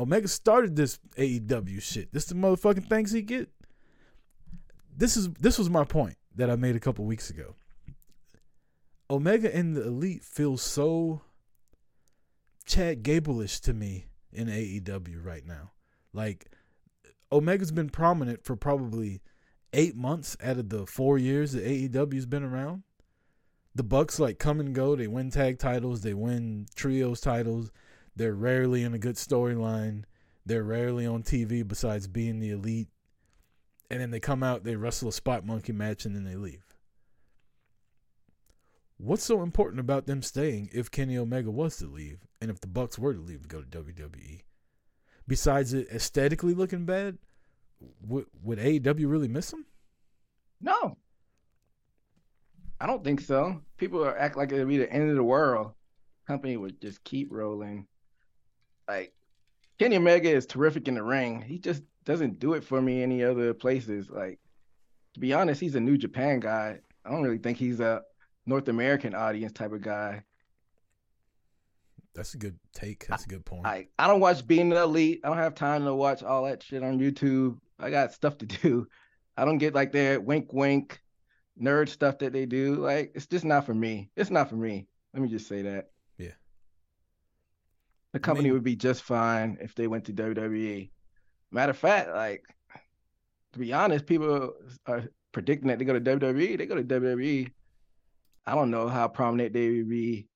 Omega started this AEW shit. This the motherfucking things he get. This is this was my point that I made a couple weeks ago. Omega and the Elite feels so Chad Gable-ish to me in AEW right now. Like Omega's been prominent for probably eight months out of the four years that AEW's been around. The Bucks like come and go. They win tag titles. They win trios titles. They're rarely in a good storyline. They're rarely on TV besides being the elite. And then they come out, they wrestle a spot monkey match, and then they leave. What's so important about them staying if Kenny Omega was to leave, and if the Bucks were to leave to go to WWE? Besides it aesthetically looking bad, would would AEW really miss him? No. I don't think so. People act like it'd be the end of the world. Company would just keep rolling. Like Kenny Omega is terrific in the ring. He just doesn't do it for me any other places. Like to be honest, he's a New Japan guy. I don't really think he's a North American audience type of guy. That's a good take. That's a good point. I I don't watch Being the Elite. I don't have time to watch all that shit on YouTube. I got stuff to (laughs) do. I don't get like that wink wink nerd stuff that they do. Like it's just not for me. It's not for me. Let me just say that. The company mean- would be just fine if they went to WWE. Matter of fact, like to be honest, people are predicting that they go to WWE. They go to WWE. I don't know how prominent they would be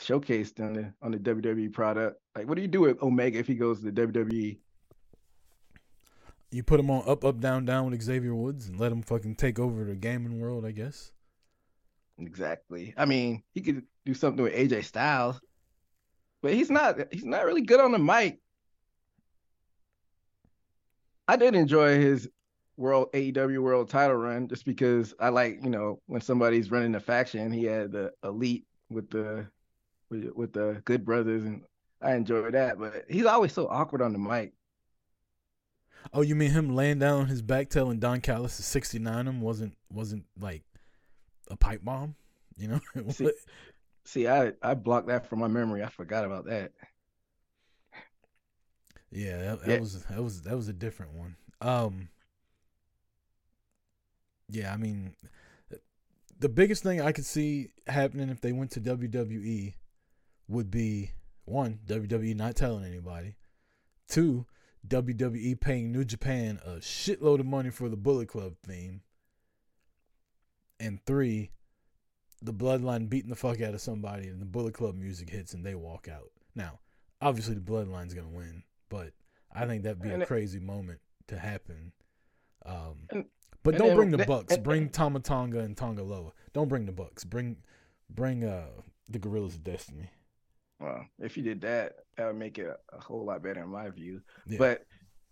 showcased on the on the WWE product. Like, what do you do with Omega if he goes to the? WWE? you put him on up, up, down, down with Xavier Woods and let him fucking take over the gaming world, I guess. Exactly. I mean, he could do something with AJ Styles, but he's not. He's not really good on the mic. I did enjoy his world AEW world title run just because I like you know when somebody's running a faction, he had the elite with the with, with the Good Brothers, and I enjoyed that. But he's always so awkward on the mic. Oh, you mean him laying down on his back telling Don Callis to 69 him wasn't wasn't like a pipe bomb? You know? (laughs) See, see, I I blocked that from my memory. I forgot about that. yeah, that, that Yeah. was that was that was a different one. Um Yeah, I mean the biggest thing I could see happening if they went to WWE would be one, WWE not telling anybody. Two, WWE paying New Japan a shitload of money for the Bullet Club theme. And three, the Bloodline beating the fuck out of somebody and the Bullet Club music hits and they walk out. Now, obviously the Bloodline's gonna win, but I think that'd be And a it- crazy moment to happen. Um, And- but don't bring the Bucks. Bring Tama Tonga and Tonga Loa. Don't bring the Bucks. Bring bring uh the Guerrillas of Destiny. Well, if you did that, that would make it a, a whole lot better in my view. Yeah. But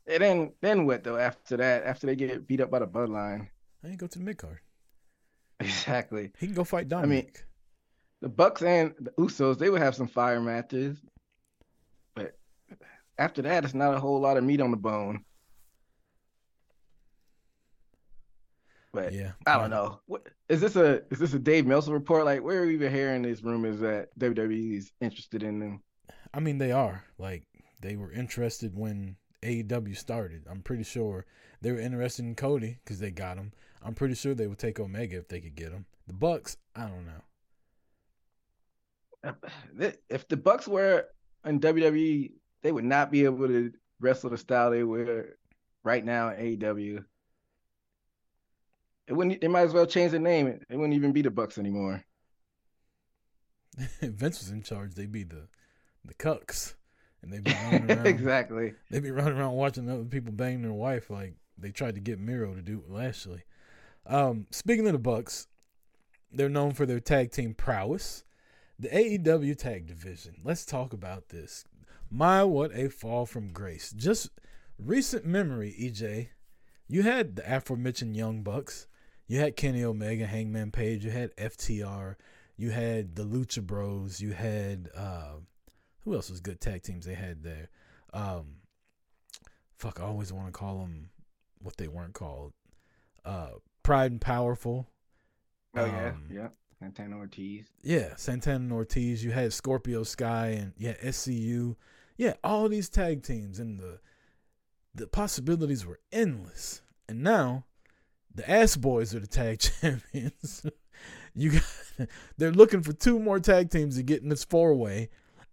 And then then what though? After that, after they get beat up by the bloodline, I ain't go to the mid card. Exactly. He can go fight I mean, The Bucks and the Usos, they would have some fire matches, but after that, it's not a whole lot of meat on the bone. But yeah, I don't know. What is this a is this a Dave Meltzer report? Like where are we even hearing these rumors that WWE is interested in them? I mean, they are like they were interested when AEW started. I'm pretty sure they were interested in Cody because they got him. I'm pretty sure they would take Omega if they could get him. The Bucks, I don't know. If the Bucks were in WWE, they would not be able to wrestle the style they were right now in AEW. It wouldn't. They might as well change the name. It wouldn't even be the Bucks anymore. If (laughs) Vince was in charge, they'd be the the cucks, and they'd be (laughs) running around. exactly. They'd be running around watching other people bang their wife like they tried to get Miro to do with Lashley. Um, speaking of the Bucks, they're known for their tag team prowess. The AEW tag division. Let's talk about this. My, what a fall from grace. Just recent memory, EJ. You had the aforementioned Young Bucks. You had Kenny Omega, Hangman Page. You had FTR. You had the Lucha Bros. You had uh, who else was good tag teams they had there? Um, fuck, I always want to call them what they weren't called. Uh, Proud and Powerful. Oh yeah, Um, yeah. Santana Ortiz. Yeah, Santana and Ortiz. You had Scorpio Sky and yeah, SCU. Yeah, all these tag teams and the the possibilities were endless. And now the Ass Boys are the tag (laughs) champions. you got they're looking for two more tag teams to get in this four way,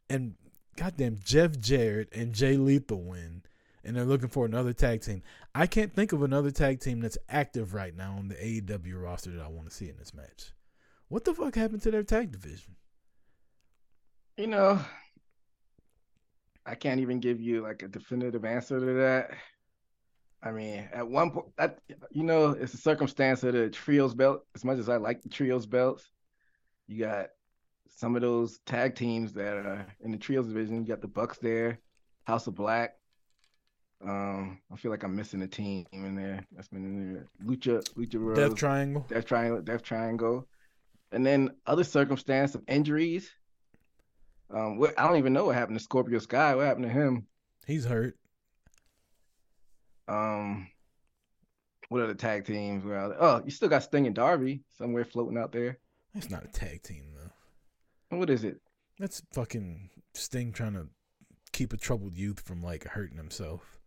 and goddamn Jeff Jarrett and Jay Lethal win. And they're looking for another tag team. I can't think of another tag team that's active right now on the AEW roster that I want to see in this match. What the fuck happened to their tag division? You know, I can't even give you like a definitive answer to that. I mean, at one point, that you know, it's a circumstance of the trios belt. As much as I like the trios belts, you got some of those tag teams that are in the trios division. You got the Bucks there, House of Black. Um, I feel like I'm missing a team in there. That's been in there. Lucha, Lucha Bros, Death Triangle. Death Triangle, Death Triangle, and then other circumstance of injuries. Um, what, I don't even know what happened to Scorpio Sky. What happened to him? He's hurt. Um, what other tag teams out? Oh, you still got Sting and Darby somewhere floating out there. It's not a tag team though. What is it? That's fucking Sting trying to keep a troubled youth from like hurting himself.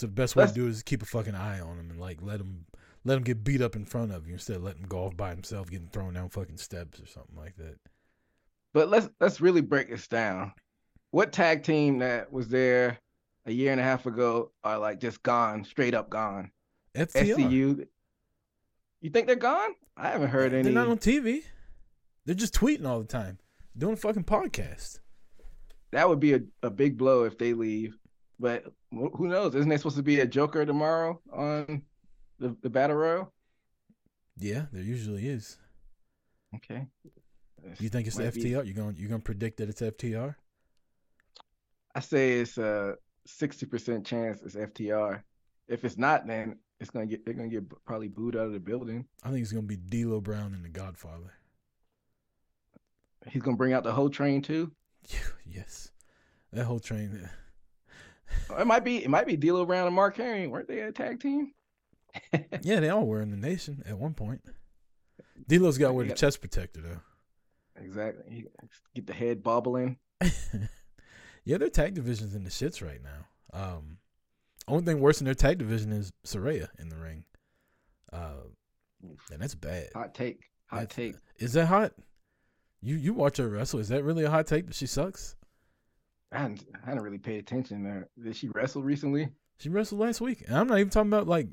So the best way to do it is keep a fucking eye on him and like let him let him get beat up in front of you instead of letting him go off by himself, getting thrown down fucking steps or something like that. But let's let's really break this down. What tag team that was there a year and a half ago are like just gone, straight up gone? FTR. SCU. You think they're gone? I haven't heard any. They're not on TV. They're just tweeting all the time, doing a fucking podcast. that would be a, a big blow if they leave. But who knows? Isn't there supposed to be a Joker tomorrow on the, the Battle Royal? Yeah, there usually is. Okay. You think it's Might be- FTR? You going you're gonna predict that it's FTR? I say it's a sixty percent chance it's FTR. If it's not, then it's gonna get they're gonna get probably booed out of the building. I think it's gonna be D'Lo Brown and the Godfather. He's gonna bring out the whole train too. (laughs) yes, that whole train. Uh, It might be it might be D'Lo Brown and Mark Henry. Weren't they a tag team? (laughs) Yeah, they all were in the nation at one point. D'Lo's got to wear the chest protector though. Exactly. Get the head bobbling. (laughs) yeah, their tag division's in the shits right now. Um, only thing worse than their tag division is Saraya in the ring. Uh, and that's bad. Hot take. Hot That's- take. Is that hot? You you watch her wrestle? Is that really a hot take that she sucks? I hadn't, I hadn't really paid attention there. Did she wrestle recently? She wrestled last week, and I'm not even talking about like,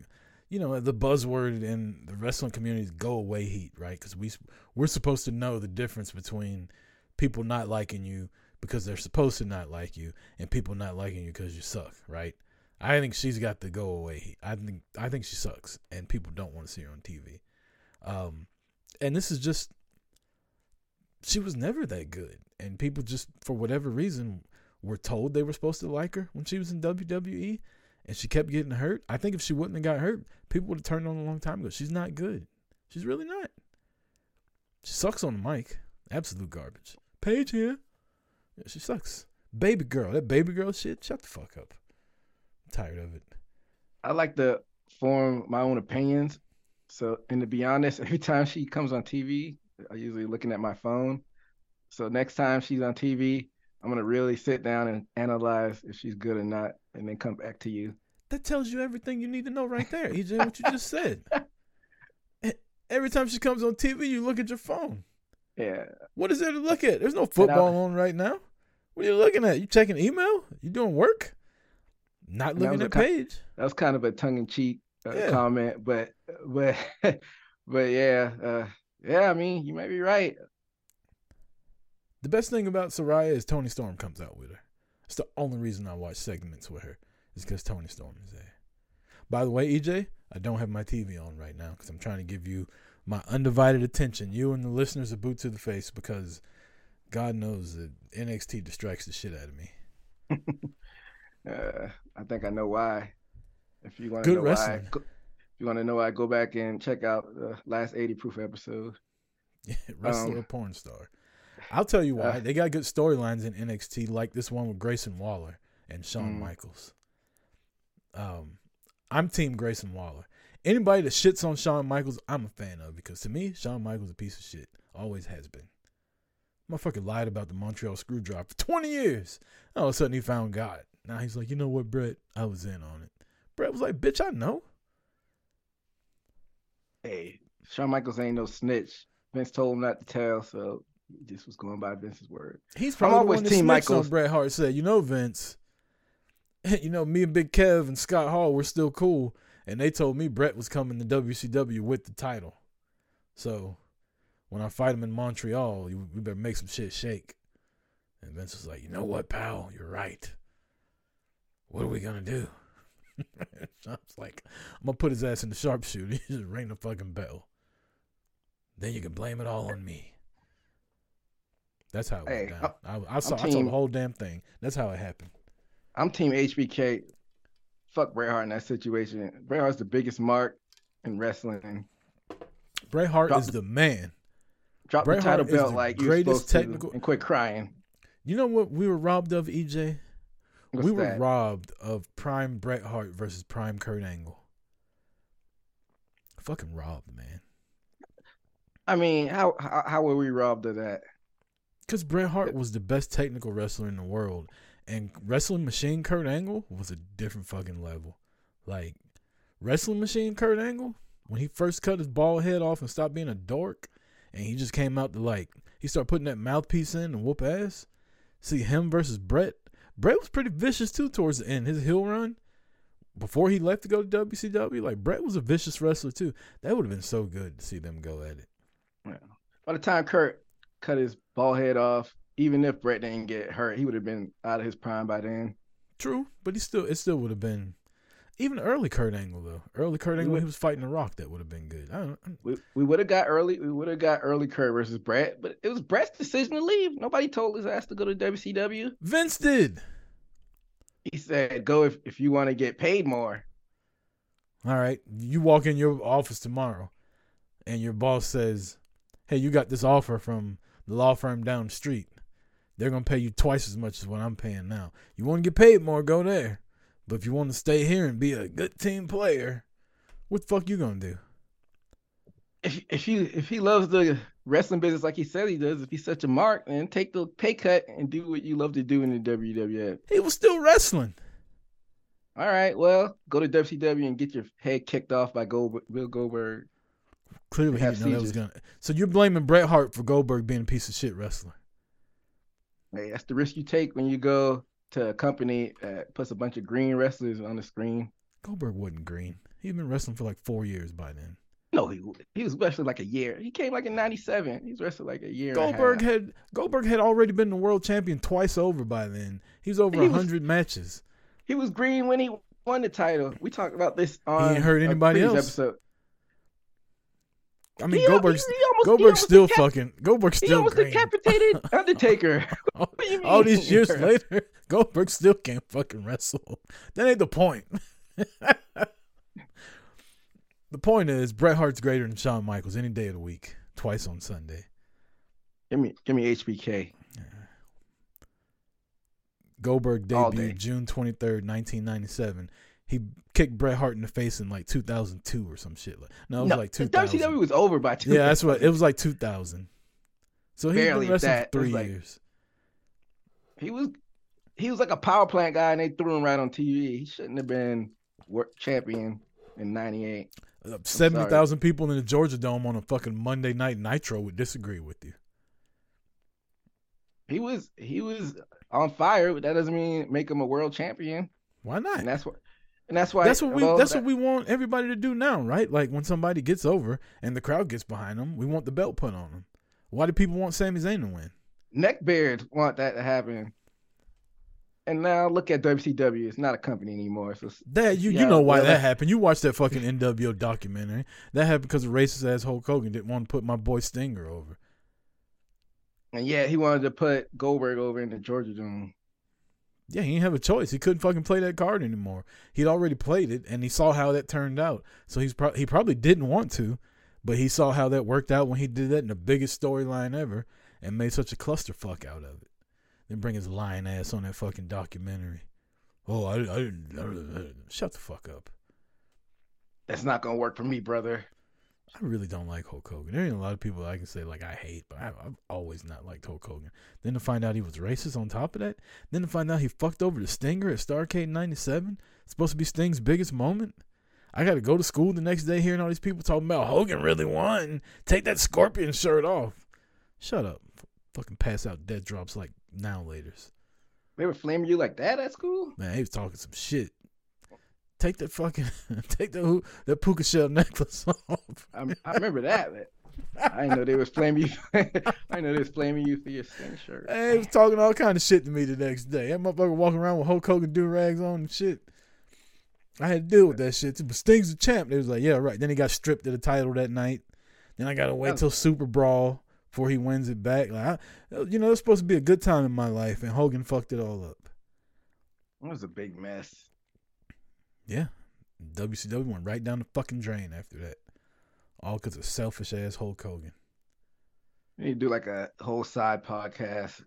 you know, the buzzword in the wrestling community is "go away heat," right? Because we we're supposed to know the difference between people not liking you because they're supposed to not like you, and people not liking you because you suck, right? I think she's got the go away heat. I think I think she sucks, and people don't want to see her on TV. Um, and this is just she was never that good, and people just for whatever reason were told they were supposed to like her when she was in WWE. and she kept getting hurt. I think if she wouldn't have got hurt, people would have turned on a long time ago. She's not good. She's really not. She sucks on the mic. Absolute garbage. Paige here. Yeah, she sucks. Baby girl. That baby girl shit. Shut the fuck up. I'm tired of it. I like to form my own opinions. So, and to be honest, (laughs) every time she comes on TV, I usually looking at my phone. So next time she's on TV, I'm gonna really sit down and analyze if she's good or not, and then come back to you. That tells you everything you need to know right there, EJ. what you just said. (laughs) Every time she comes on TV, you look at your phone. Yeah. What is there to look at? There's no football on right now. What are you looking at? You checking email? You doing work? Not looking at page. That was kind of a tongue in cheek uh, yeah. comment, but (laughs) but but yeah, uh, yeah. I mean, you might be right. The best thing about Saraya is Toni Storm comes out with her. It's the only reason I watch segments with her is because Toni Storm is there. By the way, EJ, I don't have my TV on right now because I'm trying to give you my undivided attention, you and the listeners a boot to the face, because God knows that NXT distracts the shit out of me. (laughs) uh, I think I know why. If you want to know wrestling. why, go, if you want to know why, go back and check out the last 80 proof episode. Yeah, (laughs) wrestler um, or porn star. I'll tell you why. Uh, they got good storylines in NXT, like this one with Grayson Waller and Shawn mm. Michaels. Um, I'm Team Grayson Waller. Anybody that shits on Shawn Michaels, I'm a fan of because to me, Shawn Michaels is a piece of shit. Always has been. Motherfucker lied about the Montreal Screwdriver for 20 years. All of a sudden he found God. Now he's like, you know what, Bret? I was in on it. Bret was like, bitch, I know. Hey, Shawn Michaels ain't no snitch. Vince told him not to tell, so just was going by Vince's word. He's probably I'm always the one Team Michael. Bret Hart said, you know, Vince, (laughs) you know, me and Big Kev and Scott Hall were still cool, and they told me Bret was coming to WCW with the title. So when I fight him in Montreal, we better make some shit shake. And Vince was like, you know what, pal, you're right. What are we gonna do? (laughs) I was like, I'm gonna put his ass in the sharpshooter. (laughs) He just ring the fucking bell. Then you can blame it all on me. That's how it hey, went down. I, I saw, team, I saw the whole damn thing. That's how it happened. I'm team HBK. Fuck Bret Hart in that situation. Bret Hart's the biggest mark in wrestling. Bret Hart drop is the man. Drop Bret the title Hart belt like greatest technical and quit crying. You know what we were robbed of, EJ? What's we were robbed of prime Bret Hart versus prime Kurt Angle. Fucking robbed, man. I mean, how how, how were we robbed of that? Because Bret Hart was the best technical wrestler in the world, and wrestling machine Kurt Angle was a different fucking level. Like wrestling machine Kurt Angle, when he first cut his bald head off and stopped being a dork, and he just came out to like he started putting that mouthpiece in and whoop ass. See him versus Bret. Bret was pretty vicious too towards the end. His heel run before he left to go to WCW, like Bret was a vicious wrestler too. That would have been so good to see them go at it. Yeah. By the time Kurt cut his bald head off, even if Bret didn't get hurt, he would have been out of his prime by then. True, but he still it still would have been even early Kurt Angle though. Early Kurt Angle, he was fighting the Rock. That would have been good. I don't, I we we would have got early. We would have got early Kurt versus Bret, but it was Bret's decision to leave. Nobody told his ass to go to WCW. Vince did. He said, "Go if if you want to get paid more." All right, you walk in your office tomorrow, and your boss says, "Hey, you got this offer from the law firm down the street. They're gonna pay you twice as much as what I'm paying now. You want to get paid more? Go there." But if you want to stay here and be a good team player, what the fuck you gonna do? If if he if he loves the wrestling business like he said he does, if he's such a mark, then take the pay cut and do what you love to do in the WWF. He was still wrestling. All right, well, go to WCW and get your head kicked off by Goldberg, Bill Goldberg. Clearly, he didn't know that was gonna. So you're blaming Bret Hart for Goldberg being a piece of shit wrestler. Hey, that's the risk you take when you go to a company that puts a bunch of green wrestlers on the screen. Goldberg wasn't green. He'd been wrestling for like four years by then. No, he he was wrestling like a year. He came like in '97. He's wrestling like a year. Goldberg had Goldberg had already been the world champion twice over by then. He was over hundred matches. He was green when he won the title. We talked about this on. He ain't hurt anybody else. Episode. I mean, he, Goldberg's he, almost, Goldberg's still decap- fucking. Goldberg's still. He almost green. decapitated (laughs) Undertaker. (laughs) all, all these years (laughs) later, Goldberg still can't fucking wrestle. That ain't the point. the point is, Bret Hart's greater than Shawn Michaels any day of the week, twice on Sunday. Give me, give me HBK. Goldberg debuted June 23rd, 1997. He kicked Bret Hart in the face in like 2002 or some shit. Like, no, it was No, like the 2000. WCW was over by two. Yeah, that's what it was like 2000. So he Barely wrestling that. for was three like- years. He was, he was like a power plant guy, and they threw him right on TV. He shouldn't have been world champion in '98. Uh, 70,000 people in the Georgia Dome on a fucking Monday night Nitro would disagree with you. He was, he was on fire, but that doesn't mean make him a world champion. Why not? And that's what, and that's why. that's what we that's that- what we want everybody to do now, right? Like when somebody gets over and the crowd gets behind them, we want the belt put on them. Why do people want Sami Zayn to win? neckbeards want that to happen. And now look at WCW. It's not a company anymore. So That you you know why that (laughs) happened. You watched that fucking NWO documentary. That happened because a racist ass Hulk Hogan didn't want to put my boy Stinger over. and yeah, he wanted to put Goldberg over in the Georgia Dome. Yeah, he didn't have a choice. He couldn't fucking play that card anymore. He'd already played it, and he saw how that turned out. So he's pro- he probably didn't want to, but he saw how that worked out when he did that in the biggest storyline ever, and made such a clusterfuck out of it. Then bring his lying ass on that fucking documentary. Oh, I, I didn't. Shut the fuck up. That's not gonna work for me, brother. I really don't like Hulk Hogan. There ain't a lot of people I can say like I hate, but I, I've always not liked Hulk Hogan. Then to find out he was racist on top of that, then to find out he fucked over the Stinger at Starcade '97, supposed to be Sting's biggest moment. I got to go to school the next day hearing all these people talking about Hogan really won. Take that scorpion shirt off. Shut up. Fucking pass out dead drops like now laters. They were flaming you like that at school. Man, he was talking some shit. Take that fucking take the (laughs) that puka shell necklace (laughs) off. I, I remember that. But I didn't know they was flaming you. (laughs) I didn't know they was flaming you for your skin shirt. Hey, he was talking all kind of shit to me the next day. That motherfucker walking around with Hulk Hogan do rags on and shit. I had to deal with that shit too. But Sting's the champ. They was like, yeah, right. Then he got stripped of the title that night. Then I gotta wait till SuperBrawl before he wins it back. Like, I, you know, it's supposed to be a good time in my life, and Hogan fucked it all up. It was a big mess. Yeah, WCW went right down the fucking drain after that. All because of selfish ass Hulk Hogan. You do like a whole side podcast,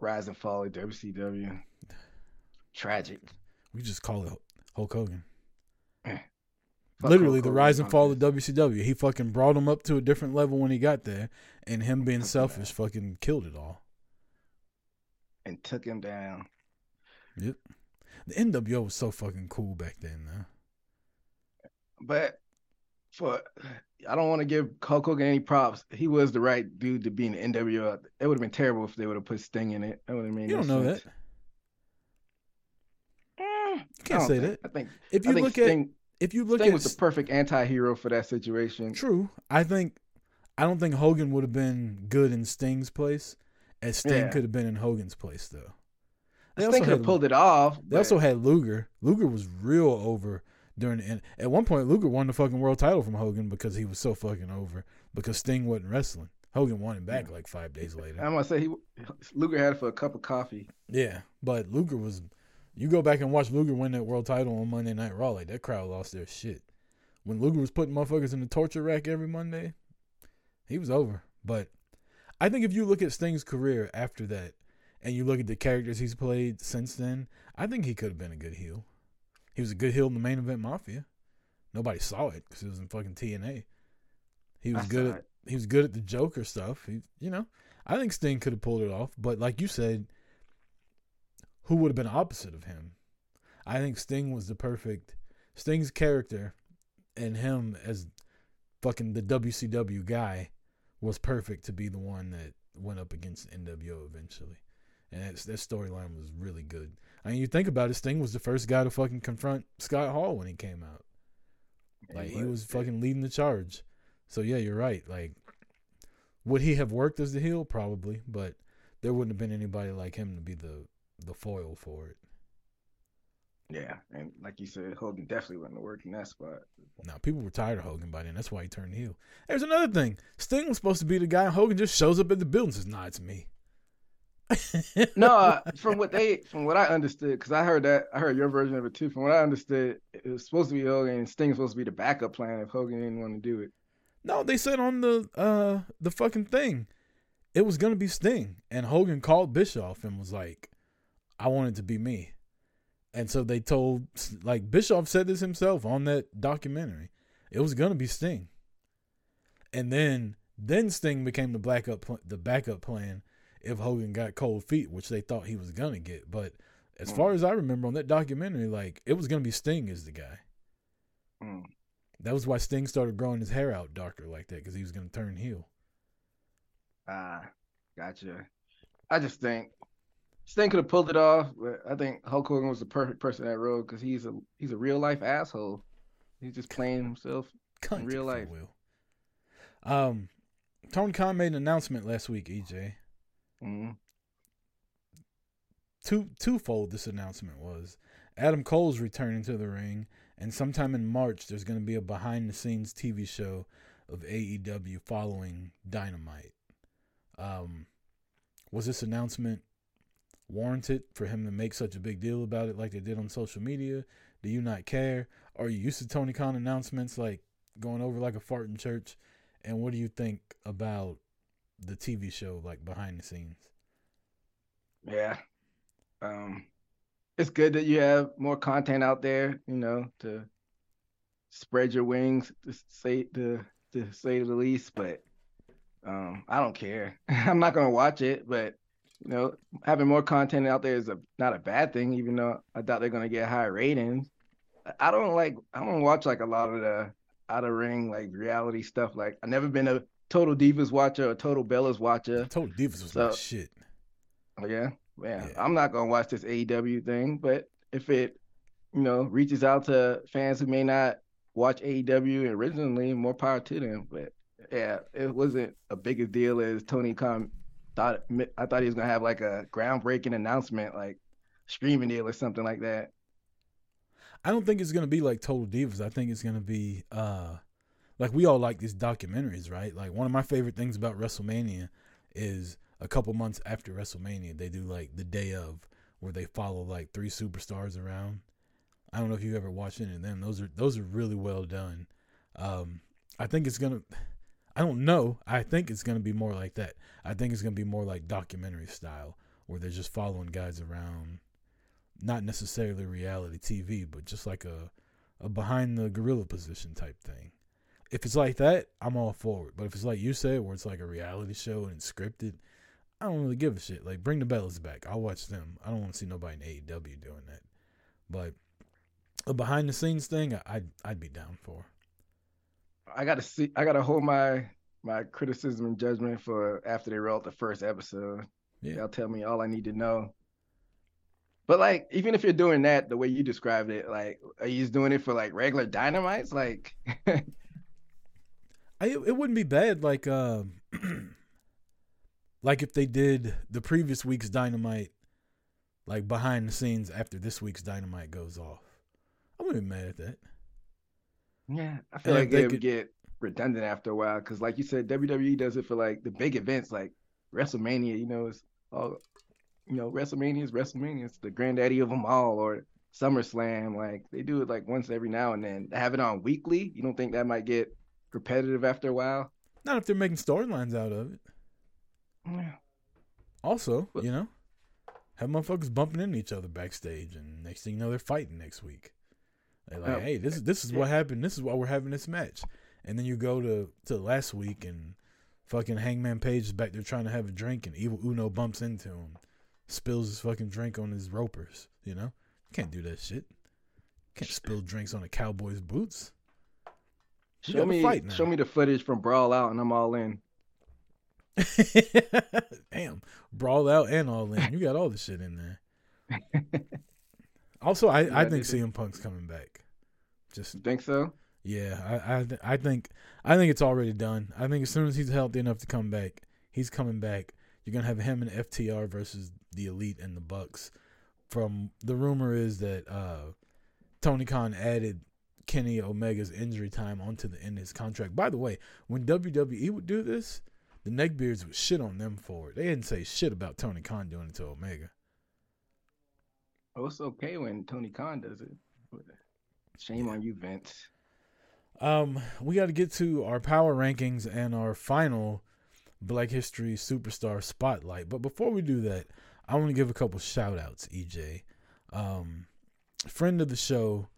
rise and fall of WCW. Tragic. We just call it Hulk Hogan. Eh. Literally, Hulk the Hogan rise and fall of. WCW. He fucking brought him up to a different level when he got there, and him being selfish fucking killed it all. and took him down. Yep. The NWO was so fucking cool back then, though. But for I don't want to give Hulk Hogan any props. He was the right dude to be in the NWO. It would have been terrible if they would have put Sting in it. That would have made You no don't know sense. that. Eh, You can't say think- that. I think If you think look at Sting, if you look Sting at was the perfect anti-hero for that situation. true, I think I don't think Hogan would have been good in Sting's place, as Sting Yeah. could have been in Hogan's place though. They Sting also could have had- pulled it off. They but also had Luger. Luger was real over during the end. At one point, Luger won the fucking world title from Hogan because he was so fucking over because Sting wasn't wrestling. Hogan won him back like five days later. I'm gonna say he Luger had it for a cup of coffee. Yeah, but Luger was. You go back and watch Luger win that world title on Monday Night Raw. Like that crowd lost their shit when Luger was putting motherfuckers in the torture rack every Monday. He was over. But I think if you look at Sting's career after that, and you look at the characters he's played since then, I think he could have been a good heel. He was a good heel in the main event Mafia. Nobody saw it because it was in fucking TNA. He was I good at he was good at the Joker stuff. He, you know, I think Sting could have pulled it off, but like you said, who would have been opposite of him? I think Sting was the perfect Sting's character and him as fucking the WCW guy was perfect to be the one that went up against NWO eventually. And that storyline was really good. I mean, you think about it, Sting was the first guy to fucking confront Scott Hall when he came out. Like he was fucking leading the charge. So yeah, you're right. Like would he have worked as the heel? Probably, but there wouldn't have been anybody like him to be the the foil for it. Yeah, and like you said, Hogan definitely wouldn't have worked in that spot. Now people were tired of Hogan by then. That's why he turned heel. There's another thing. Sting was supposed to be the guy. And Hogan just shows up at the building and says, "Nah, it's me." No, uh, (laughs) from what they, from what I understood, because I heard that, I heard your version of it too. From what I understood, it was supposed to be Hogan, and Sting was supposed to be the backup plan if Hogan didn't want to do it. No, they said on the uh the fucking thing, it was gonna be Sting, and Hogan called Bischoff and was like, "I want it to be me," and so they told like Bischoff said this himself on that documentary, it was gonna be Sting, and then then Sting became the backup pl- the backup plan if Hogan got cold feet, which they thought he was gonna get, but as Mm. far as I remember on that documentary, like it was gonna be Sting as the guy. Mm. That was why Sting started growing his hair out darker like that because he was gonna turn heel. Ah, gotcha. I just think Sting could have pulled it off, but I think Hulk Hogan was the perfect person that role because he's a he's a real life asshole. He's just playing himself. Cunt, real life. will. Um, Tony Khan made an announcement last week. EJ, Mm. two twofold. This announcement was Adam Cole's returning to the ring, and sometime in March there's going to be a behind the scenes TV show of AEW following Dynamite. Um, was this announcement warranted for him to make such a big deal about it like they did on social media? Do you not care? Are you used to Tony Khan announcements like going over like a fart in church? And what do you think about the TV show like behind the scenes? Yeah. Um, it's good that you have more content out there, you know, to spread your wings, to say to to say the least. But um, I don't care. (laughs) I'm not gonna watch it, but you know, having more content out there is a not a bad thing, even though I doubt they're gonna get high ratings. I- I don't like I don't watch like a lot of the out of ring like reality stuff. Like I've never been a total divas watcher or total Bellas watcher. Total Divas was So- shit. Oh yeah, man. Yeah. I'm not gonna watch this AEW thing, but if it, you know, reaches out to fans who may not watch AEW originally, more power to them. But yeah, it wasn't a big a deal as Tony Khan thought. I thought he was gonna have like a groundbreaking announcement, like streaming deal or something like that. I don't think it's gonna be like Total Divas. I think it's gonna be uh like we all like these documentaries, right? Like one of my favorite things about WrestleMania is a couple months after WrestleMania, they do like the day of where they follow like three superstars around. I don't know if you ever watched any of them. Those are those are really well done. Um I think it's gonna I don't know. I think it's gonna be more like that. I think it's gonna be more like documentary style where they're just following guys around not necessarily reality TV, but just like a a behind the gorilla position type thing. If it's like that, I'm all for it. But if it's like you said, where it's like a reality show and it's scripted, I don't really give a shit. Like bring the Bellas back. I'll watch them. I don't want to see nobody in AEW doing that. But a behind the scenes thing, I'd I'd be down for. I gotta see. I gotta hold my my criticism and judgment for after they wrote the first episode. Yeah. They'll tell me all I need to know. But like, even if you're doing that the way you described it, like, are you just doing it for like regular dynamites? Like, (laughs) I it wouldn't be bad like um (clears throat) like if they did the previous week's dynamite like behind the scenes after this week's dynamite goes off. I wouldn't be mad at that. yeah, I feel And like they it would could- get redundant after a while because, like you said, WWE does it for like the big events, like WrestleMania. You know, it's all, you know, WrestleMania is WrestleMania. It's the granddaddy of them all, or SummerSlam. Like they do it like once every now and then. To have it on weekly, you don't think that might get repetitive after a while? Not if they're making storylines out of it. Yeah. Also, you know, have motherfuckers bumping into each other backstage, and next thing you know, they're fighting next week. They're like, Oh, "Hey, this is this is what happened. This is why we're having this match." And then you go to to last week, and fucking Hangman Page is back there trying to have a drink, and Evil Uno bumps into him, spills his fucking drink on his ropers. You know, can't do that shit. Can't spill drinks on a cowboy's boots. Show me, fight now. show me the footage from Brawl Out, and I'm all in. (laughs) Damn, brawl out and all in. You got all the shit in there. (laughs) Also, I, Yeah, I think. CM Punk's coming back. Just You think so? yeah, I I, th- I think I think it's already done. I think as soon as he's healthy enough to come back, he's coming back. You're gonna have him and FTR versus the Elite and the Bucks. From the rumor is that uh, Tony Khan added Kenny Omega's injury time onto the end of his contract. By the way, when WWE would do this, the neckbeards would shit on them for it. They didn't say shit about Tony Khan doing it to Omega. Oh, it's okay when Tony Khan does it. Shame on you, Vince. Um, we got to get to our power rankings and our final Black History Superstar Spotlight. But before we do that, I want to give a couple shout outs, EJ. Um, friend of the show,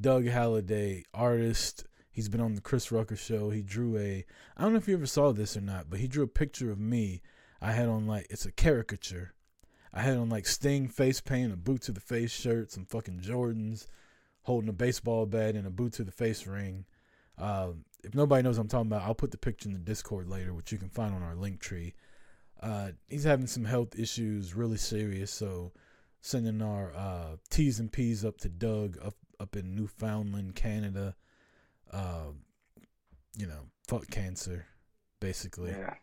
Doug Halliday, artist. He's been on the Chris Rucker show. He drew a, I don't know if you ever saw this or not, but he drew a picture of me. I had on like, it's a caricature. I had on like Sting face paint, a boot to the face shirt, some fucking Jordans, holding a baseball bat and a boot to the face ring. Uh, if nobody knows what I'm talking about, I'll put the picture in the Discord later, which you can find on our link tree. Uh, he's having some health issues, really serious. So, sending our uh, T's and P's up to Doug up up in Newfoundland, Canada. Uh, you know, fuck cancer, basically. Yeah,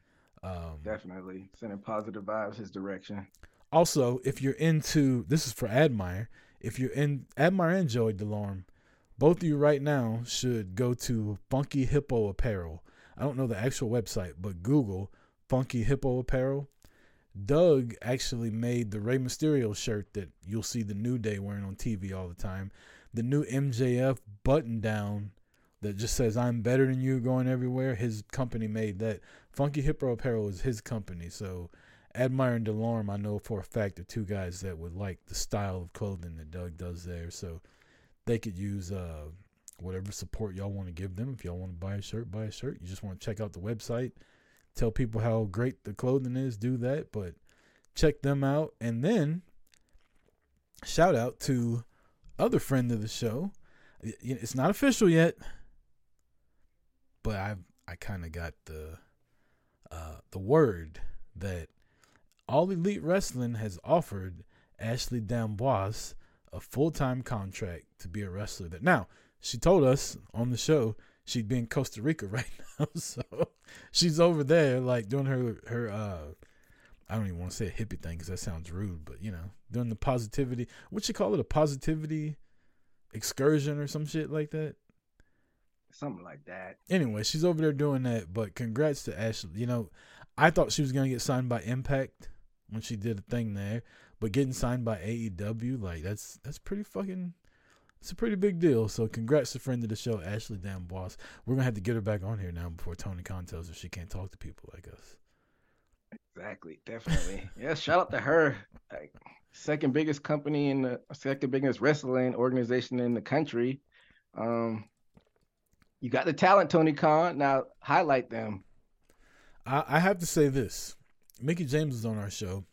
Um, definitely sending positive vibes his direction. Also, if you're into this is for Admire, if you're in Admire and Joey Delorme, both of you right now should go to Funky Hippo Apparel. I don't know the actual website, but Google Funky Hippo Apparel. Doug actually made the Rey Mysterio shirt that you'll see the New Day wearing on TV all the time. The new MJF button down that just says "I'm better than you" going everywhere. His company made that. Funky Hippo Apparel is his company, so Admire and Delorme, I know for a fact, are two guys that would like the style of clothing that Doug does there. So they could use uh, whatever support y'all want to give them. If y'all want to buy a shirt, buy a shirt. You just want to check out the website, tell people how great the clothing is, do that. But check them out. And then shout out to other friend of the show. It's not official yet, but I I kind of got the uh, the word that all Elite Wrestling has offered Ashley D'Amboise a full time contract to be a wrestler. That now she told us on the show she'd be in Costa Rica (laughs) right now, so she's over there like doing her her uh I don't even want to say a hippie thing because that sounds rude, but you know doing the positivity. What you call it? A positivity excursion or some shit like that. Something like that. Anyway, she's over there doing that. But congrats to Ashley. You know, I thought she was gonna get signed by Impact when she did a thing there, but getting signed by AEW, like that's that's pretty fucking. It's a pretty big deal. So congrats to friend of the show, Ashley D'Amboise. We're gonna have to get her back on here now before Tony Khan tells her she can't talk to people like us. Exactly, definitely. yeah, shout out to her. Like, second biggest company in the second biggest wrestling organization in the country. Um, you got the talent, Tony Khan. Now highlight them. I, I have to say this. Mickie James was on our show.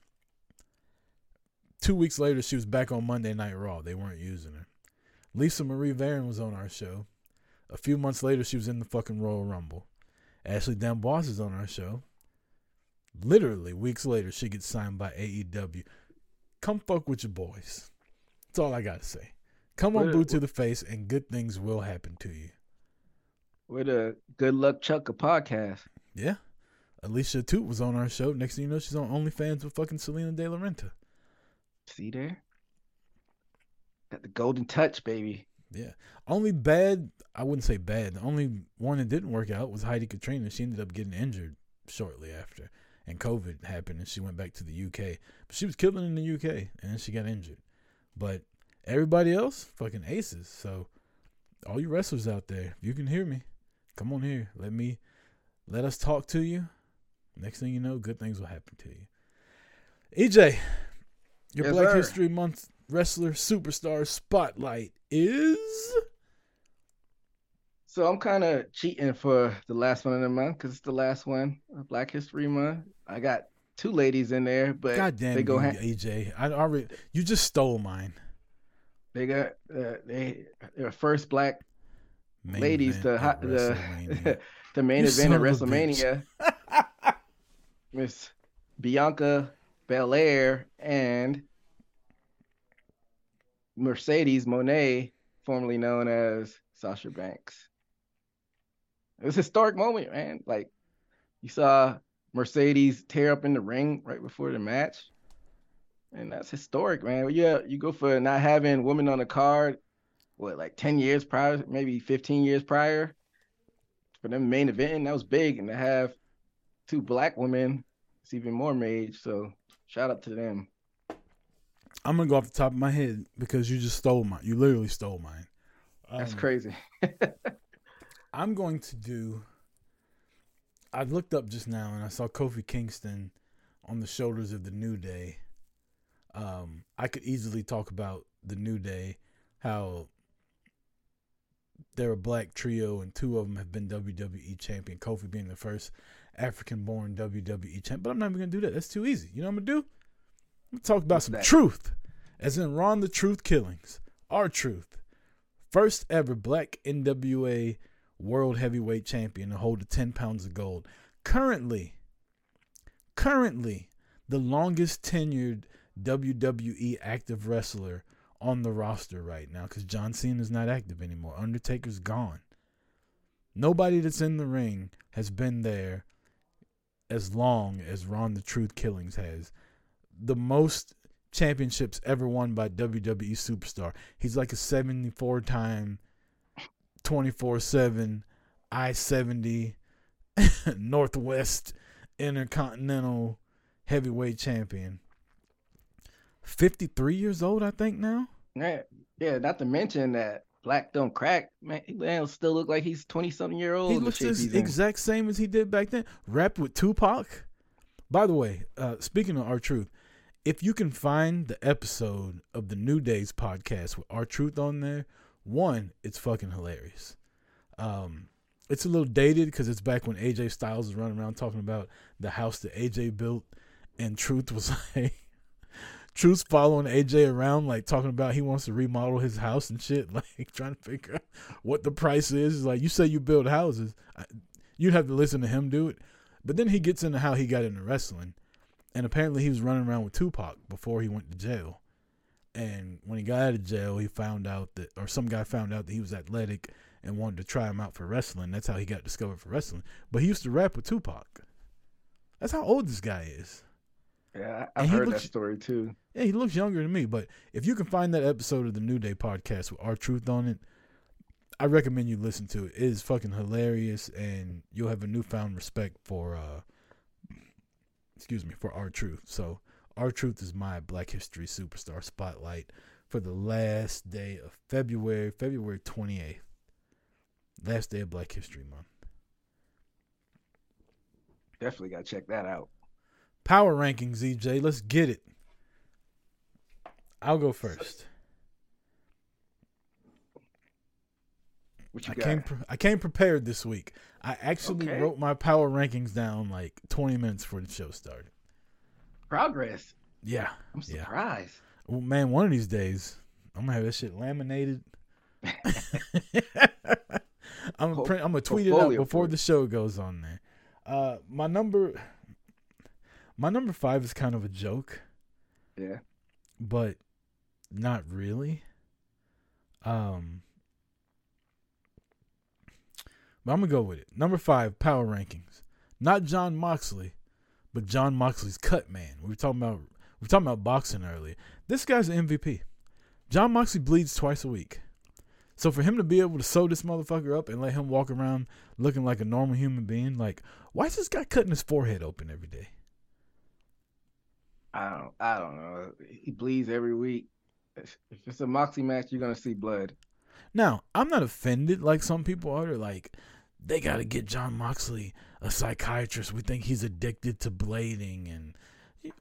Two weeks later, she was back on Monday Night Raw. They weren't using her. Lisa Marie Varon was on our show. A few months later, she was in the fucking Royal Rumble. Ashley D'Amboise is on our show. Literally, weeks later, she gets signed by AEW. Come fuck with your boys. That's all I got to say. Come on, boot to the face, and good things will happen to you. We're the Good Luck Chuck a podcast. Yeah. Alicia Toot was on our show. Next thing you know, she's on OnlyFans with fucking Selena De La Renta. See there? Got the golden touch, baby. Yeah. Only bad, I wouldn't say bad. The only one that didn't work out was Heidi Katrina. She ended up getting injured shortly after. And COVID happened and she went back to the UK. But she was killing in the UK and then she got injured. But everybody else, fucking aces. So all you wrestlers out there, if you can hear me, come on here. Let me let us talk to you. Next thing you know, good things will happen to you. EJ, your Yes, Black sir. History Month wrestler superstar spotlight is So I'm kind of cheating for the last one of the month because it's the last one of Black History Month. I got two ladies in there, but God damn they you, go ha- AJ. I already you just stole mine. they got uh, they they're first black Main ladies to ha- the (laughs) the main You event at. WrestleMania. (laughs) Miss Bianca Belair and Mercedes Moné, formerly known as Sasha Banks. It was a historic moment, man. Like you saw Mercedes tear up in the ring right before the match. And that's historic, man. Yeah, you go for not having women on the card, what, like 10 years prior, maybe 15 years prior for them main event. That was big. And to have two black women, it's even more made. So shout out to them. I'm gonna go off the top of my head because you just stole mine. You literally stole mine. That's Um, crazy. (laughs) I'm going to do. I looked up just now and I saw Kofi Kingston on the shoulders of the New Day. Um, I could easily talk about the New Day, how they're a black trio and two of them have been WWE champion. Kofi being the first African-born WWE champ, but I'm not even gonna do that. That's too easy. You know what I'm gonna do? I'm gonna talk about What's some that? truth, as in Ron the Truth Killings, R-Truth, first ever black NWA world heavyweight champion to hold the 10 pounds of gold. Currently, currently the longest tenured WWE active wrestler on the roster right now because John Cena is not active anymore. Undertaker's gone. Nobody that's in the ring has been there as long as Ron the Truth Killings has. The most championships ever won by WWE superstar. He's like a 74 time 24 7 I 70 (laughs) Northwest Intercontinental Heavyweight Champion. 53 years old, I think, now. Yeah, yeah. Not to mention that black don't crack. Man, still look like he's twenty something year old. He looks the exact same as he did back then. Rapped with Tupac. By the way, uh, speaking of R-Truth, if you can find the episode of the New Days podcast with R-Truth on there, one, it's fucking hilarious. Um, it's a little dated because it's back when AJ Styles was running around talking about the house that AJ built, and Truth was (laughs) like, Truth's following AJ around, like talking about he wants to remodel his house and shit, (laughs) like trying to figure out what the price is. Like you say you build houses, you'd have to listen to him do it. But then he gets into how he got into wrestling, and apparently he was running around with Tupac before he went to jail. And when he got out of jail, he found out that, or some guy found out that he was athletic and wanted to try him out for wrestling. That's how he got discovered for wrestling. But he used to rap with Tupac. That's how old this guy is. Yeah, I've he heard looks- that story too. Yeah, he looks younger than me. But if you can find that episode of the New Day podcast with R-Truth on it, I recommend you listen to it. It is fucking hilarious, and you'll have a newfound respect for, uh, excuse me, for R-Truth. So, R-Truth is my Black History Superstar spotlight for the last day of February, February twenty eighth, last day of Black History Month. Definitely got to check that out. Power rankings, EJ. Let's get it. I'll go first. What you I got? came pre- I came prepared this week. I actually Okay. wrote my power rankings down like 20 minutes before the show started. Progress. Yeah. I'm Yeah. surprised. Well, man, one of these days I'm gonna have this shit laminated. (laughs) I'm gonna print, I'm gonna tweet it out before the show goes on there. Uh, my number, my number five is kind of a joke, Yeah. but not really. Um, but I'm gonna go with it. Number five, power rankings. Not Jon Moxley, but Jon Moxley's cut man. We were talking about we were talking about boxing earlier. This guy's an MVP. Jon Moxley bleeds twice a week. So for him to be able to sew this motherfucker up and let him walk around looking like a normal human being, like why is this guy cutting his forehead open every day? I don't. I don't know. He bleeds every week. If it's a Moxie match, you're gonna see blood. Now, I'm not offended like some people are. They're like, they got to get Jon Moxley a psychiatrist. We think he's addicted to blading. And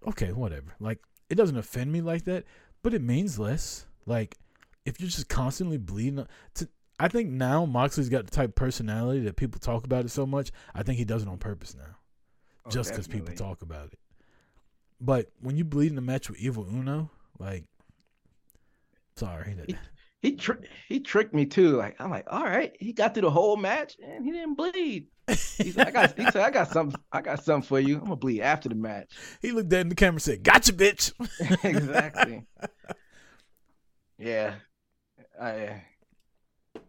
okay, whatever. Like, it doesn't offend me like that, but it means less. Like, if you're just constantly bleeding, to, I think now Moxley's got the type of personality that people talk about it so much. I think he does it on purpose now, Oh, just because people talk about it. But when you bleed in a match with Evil Uno, like, sorry, that, He tri- he tricked me too. Like I'm like, all right, he got through the whole match and he didn't bleed. He said, I got he said, I got something I got something for you. I'm gonna bleed after the match. he looked at in the camera and said, "Gotcha, bitch." (laughs) exactly. Yeah. I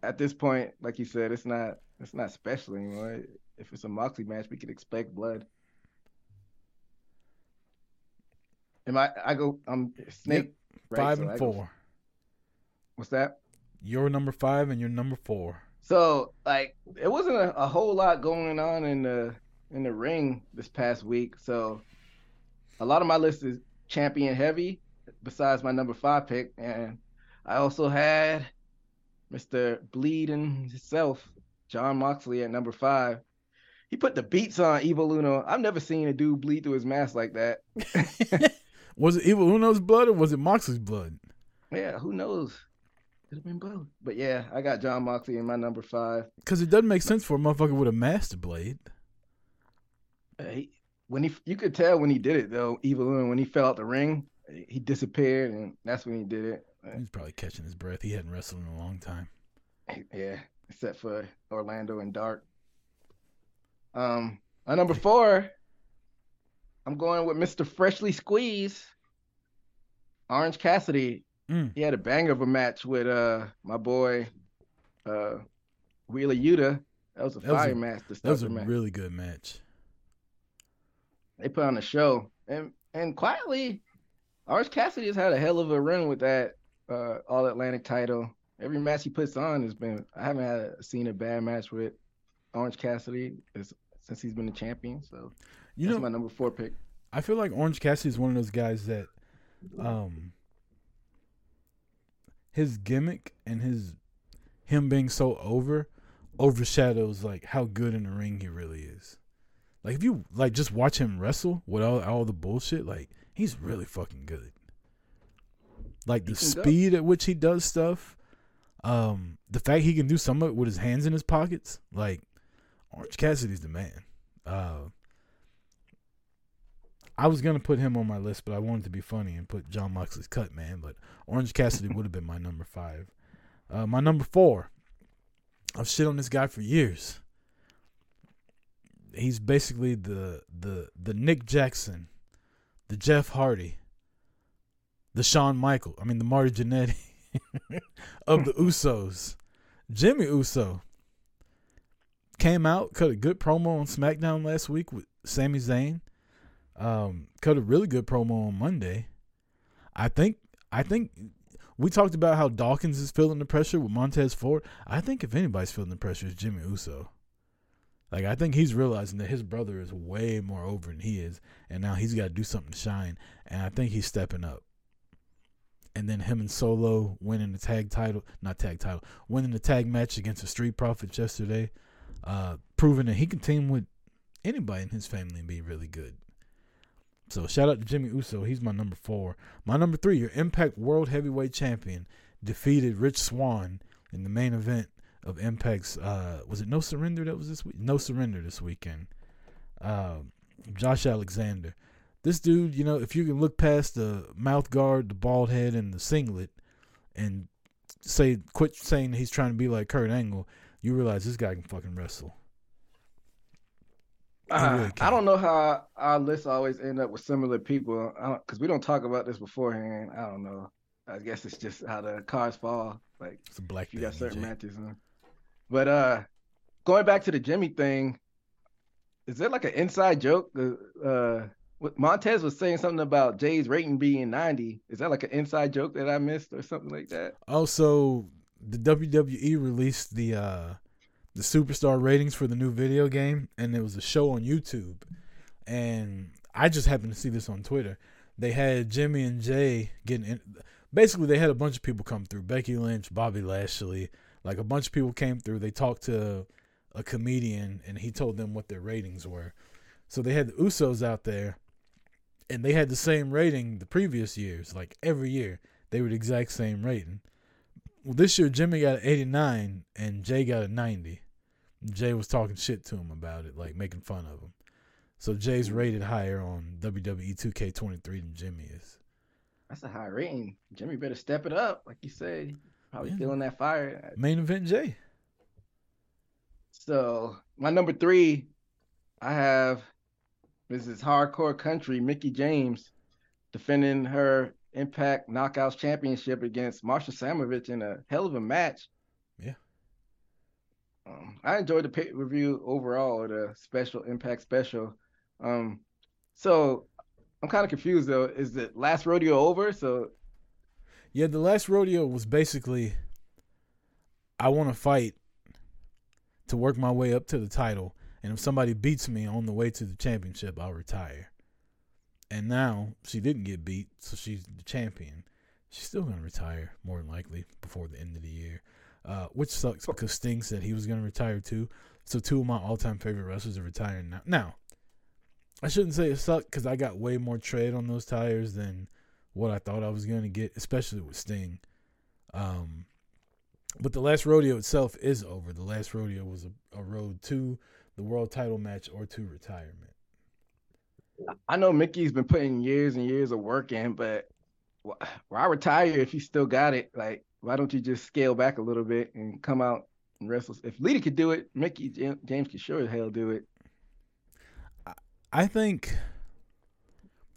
at this point, like you said, it's not it's not special anymore. If it's a Moxley match, we could expect blood. Am I I go I'm Snake right? five So and I go- four. What's that? You're number five and you're number four. So like it wasn't a, a whole lot going on in the in the ring this past week. So a lot of my list is champion heavy, besides my number five pick, and I also had Mr. Bleeding himself, Jon Moxley at number five. He put the beats on Evil Uno. I've never seen a dude bleed through his mask like that. (laughs) was it Evil Uno's blood or was it Moxley's blood? Yeah, who knows? Could have been both. But yeah, I got Jon Moxley in my number five. Because it doesn't make sense for a motherfucker with a master blade. Uh, he, when he, you could tell when he did it though. Evil Uno when he fell out the ring, he disappeared, and that's when he did it. He's probably catching his breath. He hadn't wrestled in a long time. Yeah, except for Orlando and Dark. Um, my number four, I'm going with Mr. Freshly Squeezed, Orange Cassidy. Mm. He had a bang of a match with uh my boy, uh, Wheeler Yuta. That was a That was fire a- match. That was a match. really good match. they put on a show, and and quietly, Orange Cassidy has had a hell of a run with that uh, All Atlantic title. Every match he puts on has been. I haven't had seen a bad match with Orange Cassidy is- since he's been the champion. So You that's know, my number four pick. I feel like Orange Cassidy is one of those guys that, um, his gimmick and his him being so over overshadows like how good in the ring he really is. Like if you like just watch him wrestle with all all the bullshit, like he's really fucking good. Like the He can go. speed at which he does stuff, um, the fact he can do some of it with his hands in his pockets, like Orange Cassidy's the man. Uh, I was gonna put him on my list, but I wanted to be funny and put Jon Moxley's cut man. But Orange Cassidy would have been my number five. Uh, my number four. I've shit on this guy for years. He's basically the the the Nick Jackson, the Jeff Hardy, the Shawn Michael. I mean the Marty Jannetty (laughs) of the (laughs) Usos. Jimmy Uso came out, cut a good promo on SmackDown last week with Sami Zayn. Um, cut a really good promo on Monday. I think I think we talked about how Dawkins is feeling the pressure with Montez Ford. I think if anybody's feeling the pressure, it's Jimmy Uso. Like I think he's realizing that his brother is way more over than he is, and now he's got to do something to shine. And I think he's stepping up. And then him and Solo winning the tag title, not tag title, winning the tag match against the Street Profits yesterday, uh, proving that he can team with anybody in his family and be really good. So shout out to Jimmy Uso. He's my number four. My number three, your Impact World Heavyweight Champion, defeated Rich Swann in the main event of Impact's. Uh, was it No Surrender that was this week? No Surrender this weekend. Uh, Josh Alexander. This dude, you know, if you can look past the mouth guard, the bald head, and the singlet, and say quit saying he's trying to be like Kurt Angle, you realize this guy can fucking wrestle. Uh, really I don't know how our lists always end up with similar people because we don't talk about this beforehand. I don't know. I guess it's just how the cards fall. Like It's a black you got belt, certain matches. Huh? But uh, going back to the Jimmy thing, is there like an inside joke? Uh, uh, Montez was saying something about Jay's rating being 90. Is that like an inside joke that I missed or something like that? Also, the WWE released the uh the superstar ratings for the new video game, and it was a show on YouTube, and I just happened to see this on Twitter. They had Jimmy and Jay getting in. Basically, they had a bunch of people come through: Becky Lynch, Bobby Lashley, like a bunch of people came through. They talked to a comedian, and he told them what their ratings were. So they had the Usos out there, and they had the same rating the previous years. Like every year, they were the exact same rating. Well, this year Jimmy got an 89 and Jay got a 90. Jay was talking shit to him about it, like making fun of him. So Jay's rated higher on WWE 2K23 than Jimmy is. That's a high rating. Jimmy better step it up, like you said. Probably Yeah. feeling that fire. Main event Jay. So my number three, I have Mrs. Hardcore Country, Mickie James, defending her Impact Knockouts Championship against Masha Slamovich in a hell of a match. Um, I enjoyed the pay review overall, the special Impact special. Um, so I'm kind of confused though. Is the last rodeo over? So Yeah, the last rodeo was basically I want to fight to work my way up to the title And if somebody beats me on the way to the championship, I'll retire. And now she didn't get beat, so she's the champion. She's still gonna retire more than likely before the end of the year, uh, which sucks because Sting said he was gonna retire too. So two of my all-time favorite wrestlers are retiring now. Now, I shouldn't say it sucked because I got way more tread on those tires than what I thought I was gonna get, especially with Sting. Um, but the last rodeo itself is over. The last rodeo was a, a road to the world title match or to retirement. I know Mickie's been putting years and years of work in, but why retire if you still got it? Like, why don't you just scale back a little bit and come out and wrestle? If Lita could do it, Mickie James could sure as hell do it. I think,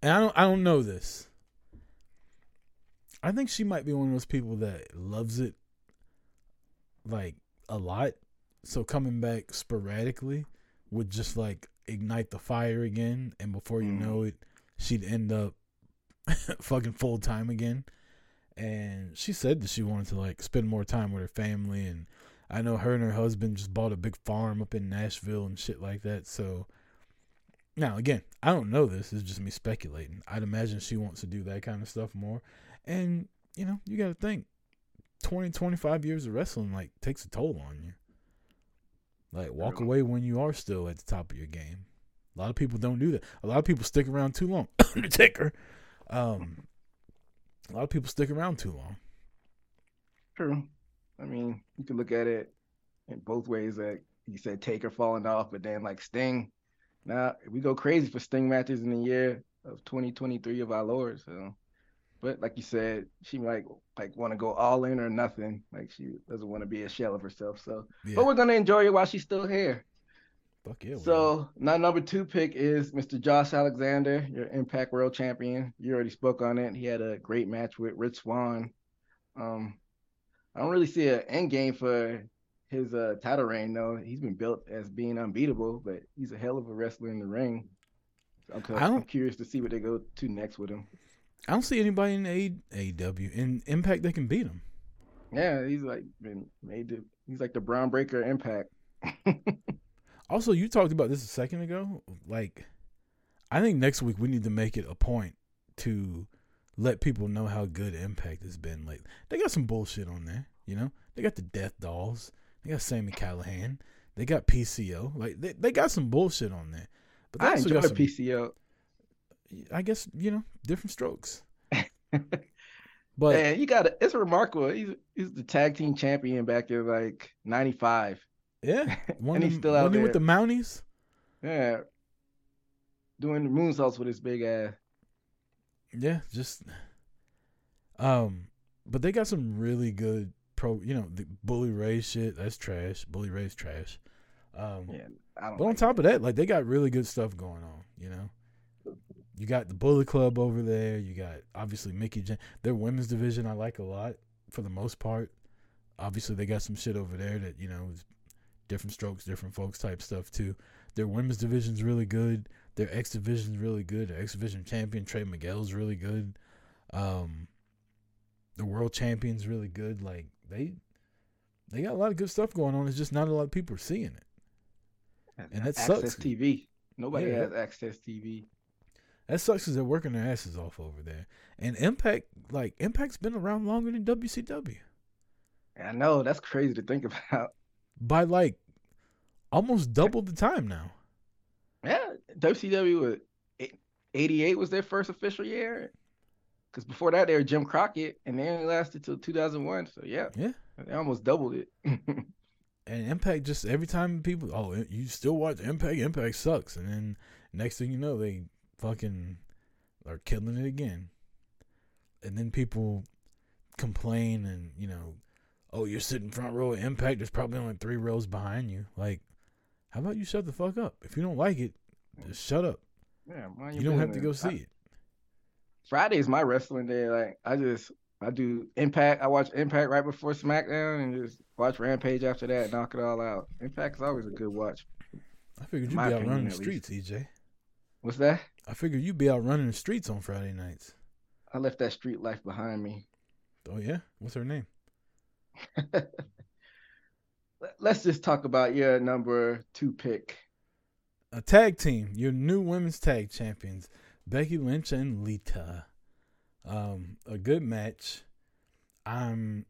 and I don't, I don't know this. I think she might be one of those people that loves it, like a lot. So coming back sporadically would just like ignite the fire again, and before you mm. know it, she'd end up (laughs) fucking full time again. And she said that she wanted to like spend more time with her family, and I know her and her husband just bought a big farm up in Nashville and shit like that. So now again, I don't know this. It's just me speculating. I'd imagine she wants to do that kind of stuff more. And you know, you got to think 20, 25 years of wrestling like takes a toll on you. Like walk away when you are still at the top of your game. A lot of people don't do that. A lot of people stick around too long. (coughs) Undertaker. Um, a lot of people stick around too long. True. I mean, you can look at it in both ways. That you said Taker falling off, but then like Sting. Now we go crazy for Sting matches in the year of 2023 of our Lord. So but like you said, she might like want to go all in or nothing. Like she doesn't want to be a shell of herself. So, yeah. but we're gonna enjoy it while she's still here. Fuck yeah. So my number two pick is Mr. Josh Alexander, your Impact World Champion. You already spoke on it. He had a great match with Rich Swann. Um, I don't really see an end game for his uh, title reign though. He's been built as being unbeatable, but he's a hell of a wrestler in the ring. So I'm, I'm curious to see what they go to next with him. I don't see anybody in A- AEW in Impact that can beat him. Yeah, he's like been made to. He's like the Bron Breakker Impact. (laughs) also, you talked about this a second ago. Like, I think next week we need to make it a point to let people know how good Impact has been. Like, they got some bullshit on there. You know, they got the Death Dolls. They got Sami Callihan. They got PCO. Like, they, they got some bullshit on there. But I enjoy some, PCO. I guess you know different strokes. (laughs) but Man, you got it's remarkable. He's he's the tag team champion back in like '95. Yeah, (laughs) and he's still out there with the Mounties. Yeah, doing the moonsaults with his big ass. Yeah, just um, but they got some really good pro. You know, the Bully Ray shit. That's trash. Bully Ray's trash. Um, yeah, but like on top that. of that, like they got really good stuff going on. You know, you got the Bullet Club over there. You got obviously Mickie. James. Their women's division I like a lot for the most part. Obviously they got some shit over there that you know is different strokes, different folks type stuff too. Their women's division's really good. Their X division's really good. Their X division champion Trey Miguel's really good. Um, the world champion's really good. Like they they got a lot of good stuff going on. It's just not a lot of people are seeing it, and that AXS sucks. TV. Nobody yeah. has AXS TV. That sucks because they're working their asses off over there. And Impact, like Impact's been around longer than WCW. I know that's crazy to think (laughs) about. By like almost double the time now. Yeah, WCW was '88 was their first official year. Because before that they were Jim Crockett, and they only lasted till 2001. So yeah, yeah, they almost doubled it. (laughs) and Impact just every time people, oh, you still watch Impact? Impact sucks, and then next thing you know, they fucking are killing it again. And then people complain and, you know, oh, you're sitting front row of Impact. There's probably only three rows behind you. Like, how about you shut the fuck up? If you don't like it, just shut up. Yeah, you, you don't have to go see I, it. Friday is my wrestling day. Like, I just I do Impact. I watch Impact right before SmackDown and just watch Rampage after that. Knock it all out. Impact is always a good watch. I figured you'd be out running the streets, EJ. What's that? I figured you'd be out running the streets on Friday nights. I left that street life behind me. Oh yeah, what's her name? (laughs) Let's just talk about your number two pick. a tag team, your new women's tag champions, Becky Lynch and Lita. Um, a good match. I'm.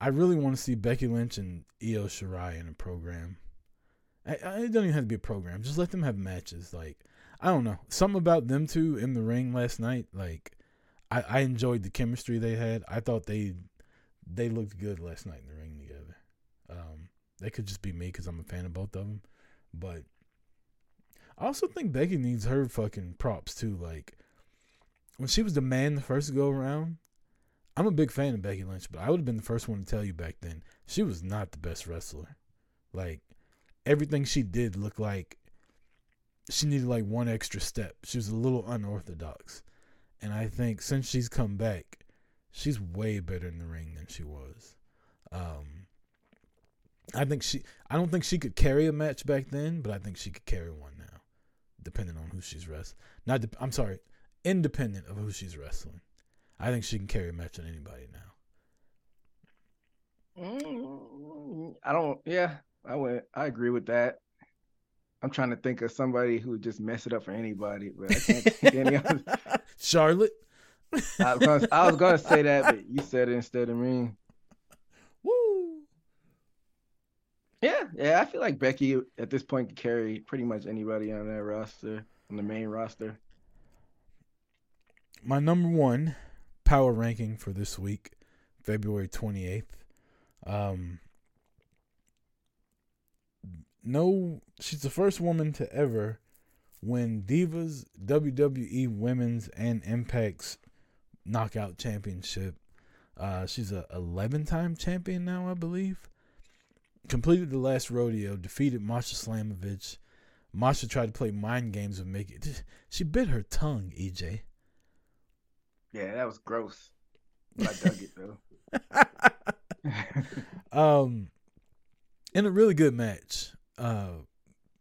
I really want to see Becky Lynch and Io Shirai in a program. I, I, it doesn't even have to be a program. Just let them have matches. Like I don't know, something about them two in the ring last night. Like I, I enjoyed the chemistry they had. I thought they they looked good last night in the ring together. Um, they could just be me because I'm a fan of both of them, but I also think Becky needs her fucking props too. Like when she was the man the first go around, I'm a big fan of Becky Lynch, but I would have been the first one to tell you back then she was not the best wrestler. Like everything she did looked like she needed like one extra step. She was a little unorthodox. And I think since she's come back, she's way better in the ring than she was. Um, I think she. I don't think she could carry a match back then, but I think she could carry one now, depending on who she's wrestling. Not. De- I'm sorry, independent of who she's wrestling. I think she can carry a match on anybody now. Mm, I don't. Yeah, I would. I agree with that. I'm trying to think of somebody who would just mess it up for anybody, but I can't think of any other. (laughs) Charlotte. I was, gonna, I was gonna say that, but you said it instead of me. (laughs) Woo. Yeah, yeah. I feel like Becky at this point can carry pretty much anybody on that roster, on the main roster. My number one power ranking for this week, February 28th. Um, no, she's the first woman to ever win Divas, WWE Women's, and Impact's Knockout Championship. Uh, she's a 11 time champion now, I believe. Completed the last rodeo, defeated Masha Slamovich. Masha tried to play mind games with Mickie. She bit her tongue, EJ. Yeah, that was gross. (laughs) I dug it though. (laughs) (laughs) um, in a really good match. Uh,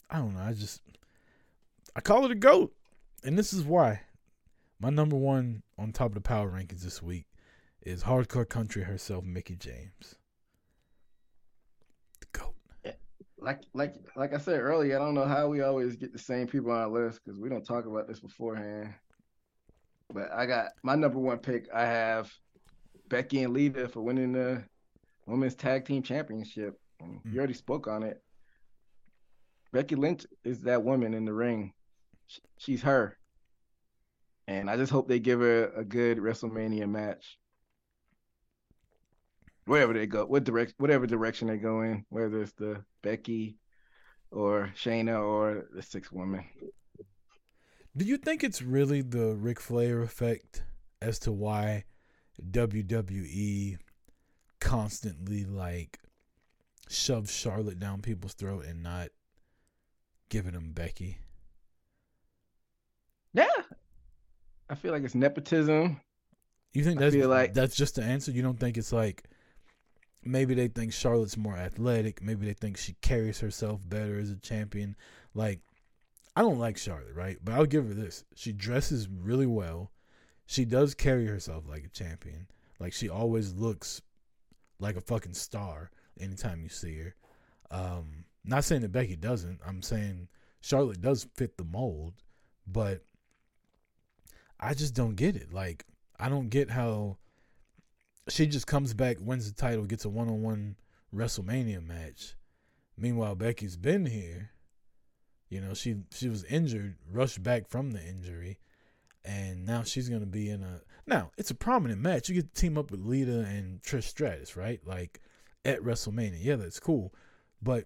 I don't know. I just I call it a goat, and this is why. My number one on top of the power rankings this week is hardcore country herself, Mickie James. The goat. Like like like I said earlier, I don't know how we always get the same people on our list because we don't talk about this beforehand. But I got my number one pick. I have Becky and Lita for winning the women's tag team championship. Mm. You already spoke on it. Becky Lynch is that woman in the ring. She's her. And I just hope they give her a good WrestleMania match. Wherever they go, what direct, whatever direction they go in, whether it's the Becky or Shayna or the six woman. Do you think it's really the Ric Flair effect as to why WWE constantly like shoves Charlotte down people's throat and not giving them Becky? Yeah, I feel like it's nepotism. You think that's like that's just the answer? You don't think it's like maybe they think Charlotte's more athletic, maybe they think she carries herself better as a champion. Like I don't like Charlotte, right? But I'll give her this. She dresses really well. She does carry herself like a champion. Like she always looks like a fucking star anytime you see her. Um not saying that Becky doesn't. I'm saying Charlotte does fit the mold, but I just don't get it. Like, I don't get how she just comes back, wins the title, gets a one on one WrestleMania match. Meanwhile, Becky's been here. You know, she she was injured, rushed back from the injury, and now she's gonna be in a now, it's a prominent match. You get to team up with Lita and Trish Stratus, right? Like at WrestleMania. Yeah, that's cool. But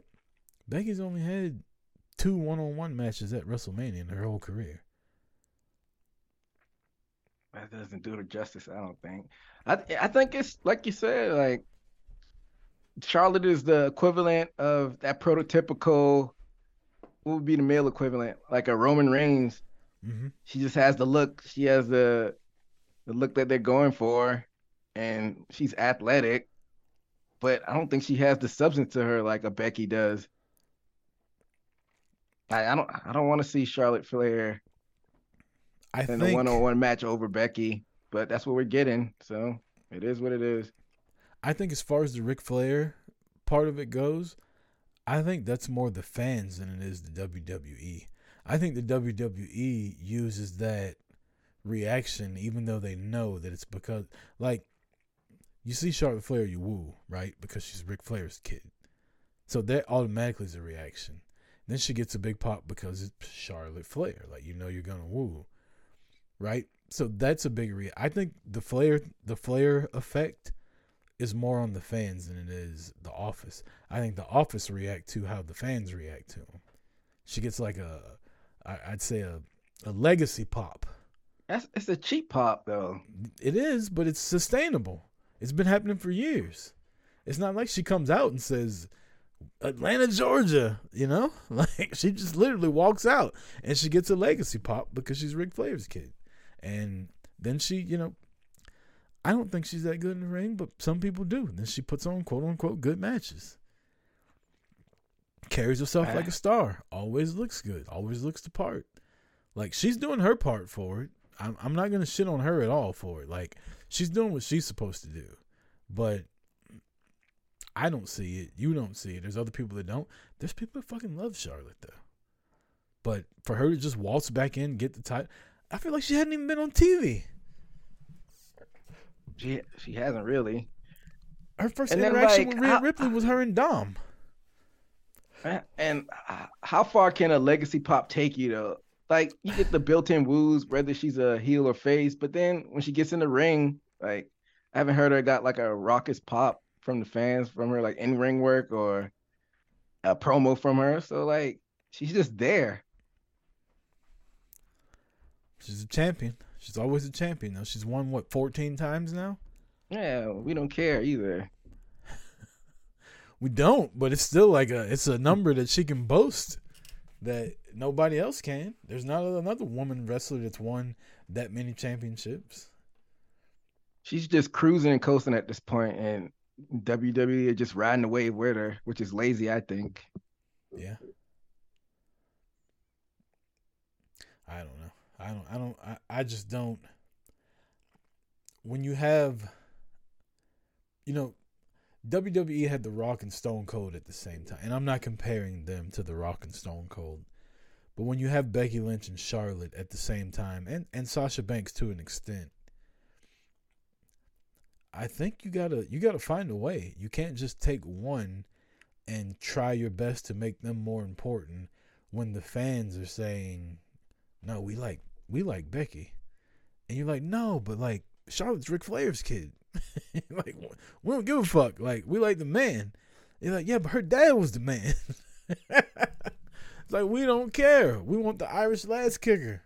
Becky's only had two one on one matches at WrestleMania in her whole career. That doesn't do her justice, I don't think. I I think it's like you said, like Charlotte is the equivalent of that prototypical what would be the male equivalent? Like a Roman Reigns. Mm-hmm. She just has the look. She has the the look that they're going for, and she's athletic, but I don't think she has the substance to her like a Becky does. I, I don't I don't want to see Charlotte Flair I in think, a one-on-one match over Becky, but that's what we're getting. So it is what it is. I think as far as the Ric Flair part of it goes, I think that's more the fans than it is the WWE. I think the WWE uses that reaction even though they know that it's because like you see Charlotte Flair, you woo, right? Because she's Ric Flair's kid. So that automatically is a reaction. Then she gets a big pop because it's Charlotte Flair. Like you know you're gonna woo. Right? So that's a big re I think the Flair the Flair effect is more on the fans than it is the office. I think the office react to how the fans react to him. She gets like a I'd say a, a legacy pop. That's it's a cheap pop though. It is, but it's sustainable. It's been happening for years. It's not like she comes out and says Atlanta, Georgia, you know? (laughs) Like she just literally walks out and she gets a legacy pop because she's Ric Flair's kid. And then she, you know, I don't think she's that good in the ring, but some people do. And Then she puts on quote unquote good matches. Carries herself like a star. Always looks good. Always looks the part. Like she's doing her part for it. I'm I'm not gonna shit on her at all for it. Like she's doing what she's supposed to do. But I don't see it. You don't see it. There's other people that don't. There's people that fucking love Charlotte though. But for her to just waltz back in, get the title, I feel like she hadn't even been on TV. She she hasn't really. Her first and interaction like, with Rhea Ripley was her and Dom. And uh, how far can a legacy pop take you though? Like you get the built-in woos, whether she's a heel or face, but then when she gets in the ring, like I haven't heard her got like a raucous pop from the fans from her, like in ring work or a promo from her. So like she's just there. She's a champion. She's always a champion though. She's won what, fourteen times now? Yeah, we don't care either. we don't, but it's still like a it's a number that she can boast that nobody else can. There's not another woman wrestler that's won that many championships. She's just cruising and coasting at this point, and WWE is just riding the wave with her, which is lazy, I think. Yeah. I don't know. I don't. I don't. I, I just don't. When you have, you know, WWE had The Rock and Stone Cold at the same time, and I'm not comparing them to The Rock and Stone Cold, but when you have Becky Lynch and Charlotte at the same time, and and Sasha Banks to an extent, I think you gotta you gotta find a way. You can't just take one and try your best to make them more important when the fans are saying, "No, we like we like Becky," and you're like, "No, but like Charlotte's Ric Flair's kid. (laughs) like we don't give a fuck. Like we like the man." You're like, "Yeah, but her dad was the man." (laughs) it's like we don't care. We want the Irish Lass Kicker.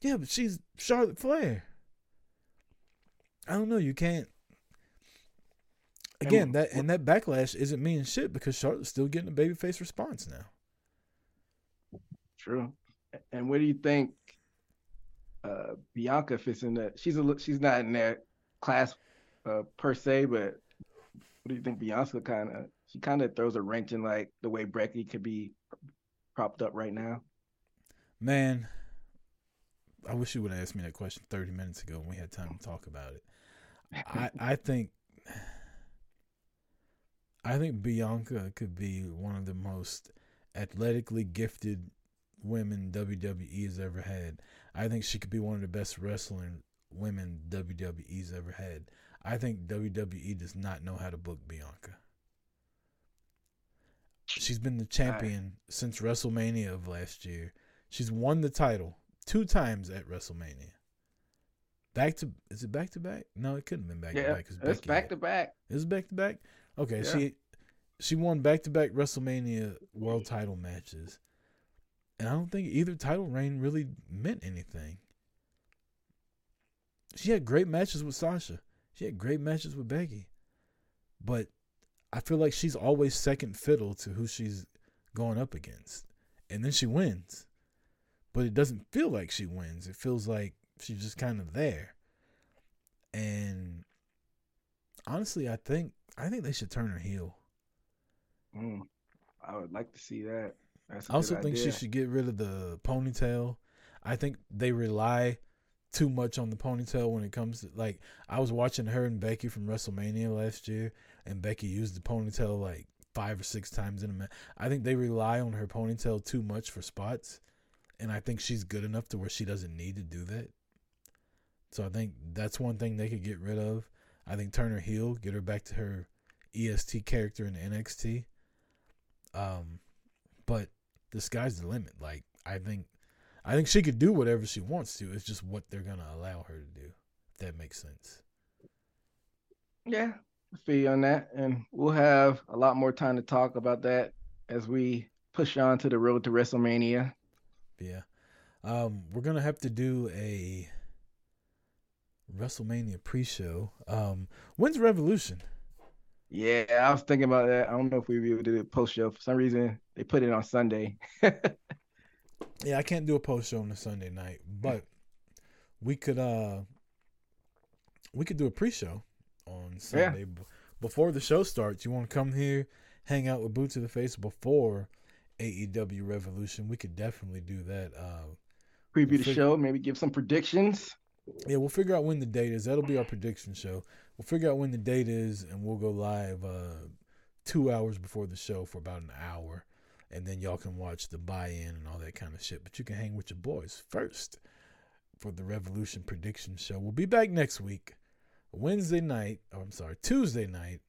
Yeah, but she's Charlotte Flair. I don't know. You can't Again, and, that and that backlash isn't meaning shit because Charlotte's still getting a babyface response now. True. And what do you think uh, Bianca fits in that? She's a she's not in that class uh, per se, but what do you think Bianca kind of she kind of throws a wrench in like the way Brecky could be propped up right now? Man, I wish you would have asked me that question 30 minutes ago when we had time to talk about it. I I think I think Bianca could be one of the most athletically gifted women WWE has ever had. I think she could be one of the best wrestling women WWE's ever had. I think WWE does not know how to book Bianca. She's been the champion since WrestleMania of last year. She's won the title two times at WrestleMania. Back to is it back to back? No, it couldn't have been back yeah, to back. It's back to back. Is it back to back? Okay, yeah. she she won back to back WrestleMania world title matches. And I don't think either title reign really meant anything. She had great matches with Sasha. She had great matches with Becky. But I feel like she's always second fiddle to who she's going up against. And then she wins. But it doesn't feel like she wins. It feels like she's just kind of there. And honestly, I think I think they should turn her heel. Mm, I would like to see that. That's I also think idea. she should get rid of the ponytail. I think they rely too much on the ponytail when it comes to like I was watching her and Becky from WrestleMania last year, and Becky used the ponytail like five or six times in a minute. I think they rely on her ponytail too much for spots, and I think she's good enough to where she doesn't need to do that. So I think that's one thing they could get rid of. I think turn her Heel, get her back to her EST character in NXT. Um, but the sky's the limit. Like I think, I think she could do whatever she wants to. It's just what they're gonna allow her to do. If that makes sense. Yeah, feel you on that, and we'll have a lot more time to talk about that as we push on to the road to WrestleMania. Yeah, um, we're gonna have to do a WrestleMania pre-show. Um, when's Revolution? Yeah, I was thinking about that. I don't know if we be able to do a post show. For some reason, they put it on Sunday. (laughs) yeah, I can't do a post show on a Sunday night, but we could uh we could do a pre-show on Sunday yeah. before the show starts. You want to come here, hang out with Boots to the Face before AEW Revolution? We could definitely do that. Uh, Preview we'll the fig- show, maybe give some predictions. Yeah, we'll figure out when the date is. That'll be our prediction show. We'll figure out when the date is, and we'll go live uh, two hours before the show for about an hour, and then y'all can watch the buy-in and all that kind of shit. But you can hang with your boys first for the Revolution prediction show. We'll be back next week, Wednesday night. Oh, I'm sorry, Tuesday night,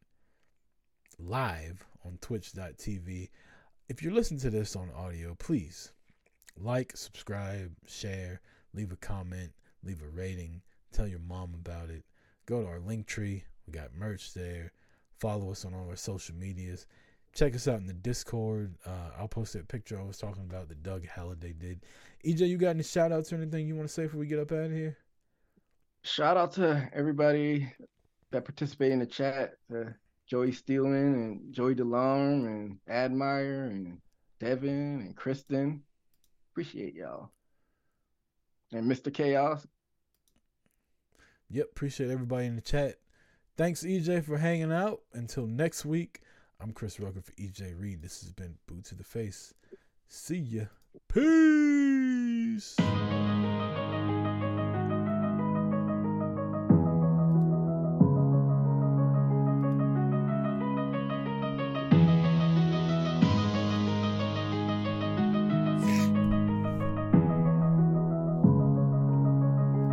live on Twitch.tv. If you're listening to this on audio, please like, subscribe, share, leave a comment leave a rating, tell your mom about it. Go to our link tree. We got merch there. Follow us on all our social medias. Check us out in the Discord. Uh, I'll post that picture I was talking about that Doug Halliday did. EJ, you got any shout outs or anything you want to say before we get up out of here? Shout out to everybody that participated in the chat. Uh, Joey Steelman and Joey DeLarme and Admire and Devin and Kristen. Appreciate y'all. And Mr. Chaos, Yep, appreciate everybody in the chat. Thanks, EJ, for hanging out. Until next week, I'm Chris Rucker for EJ Reed. This has been Boot to the Face. See ya. Peace.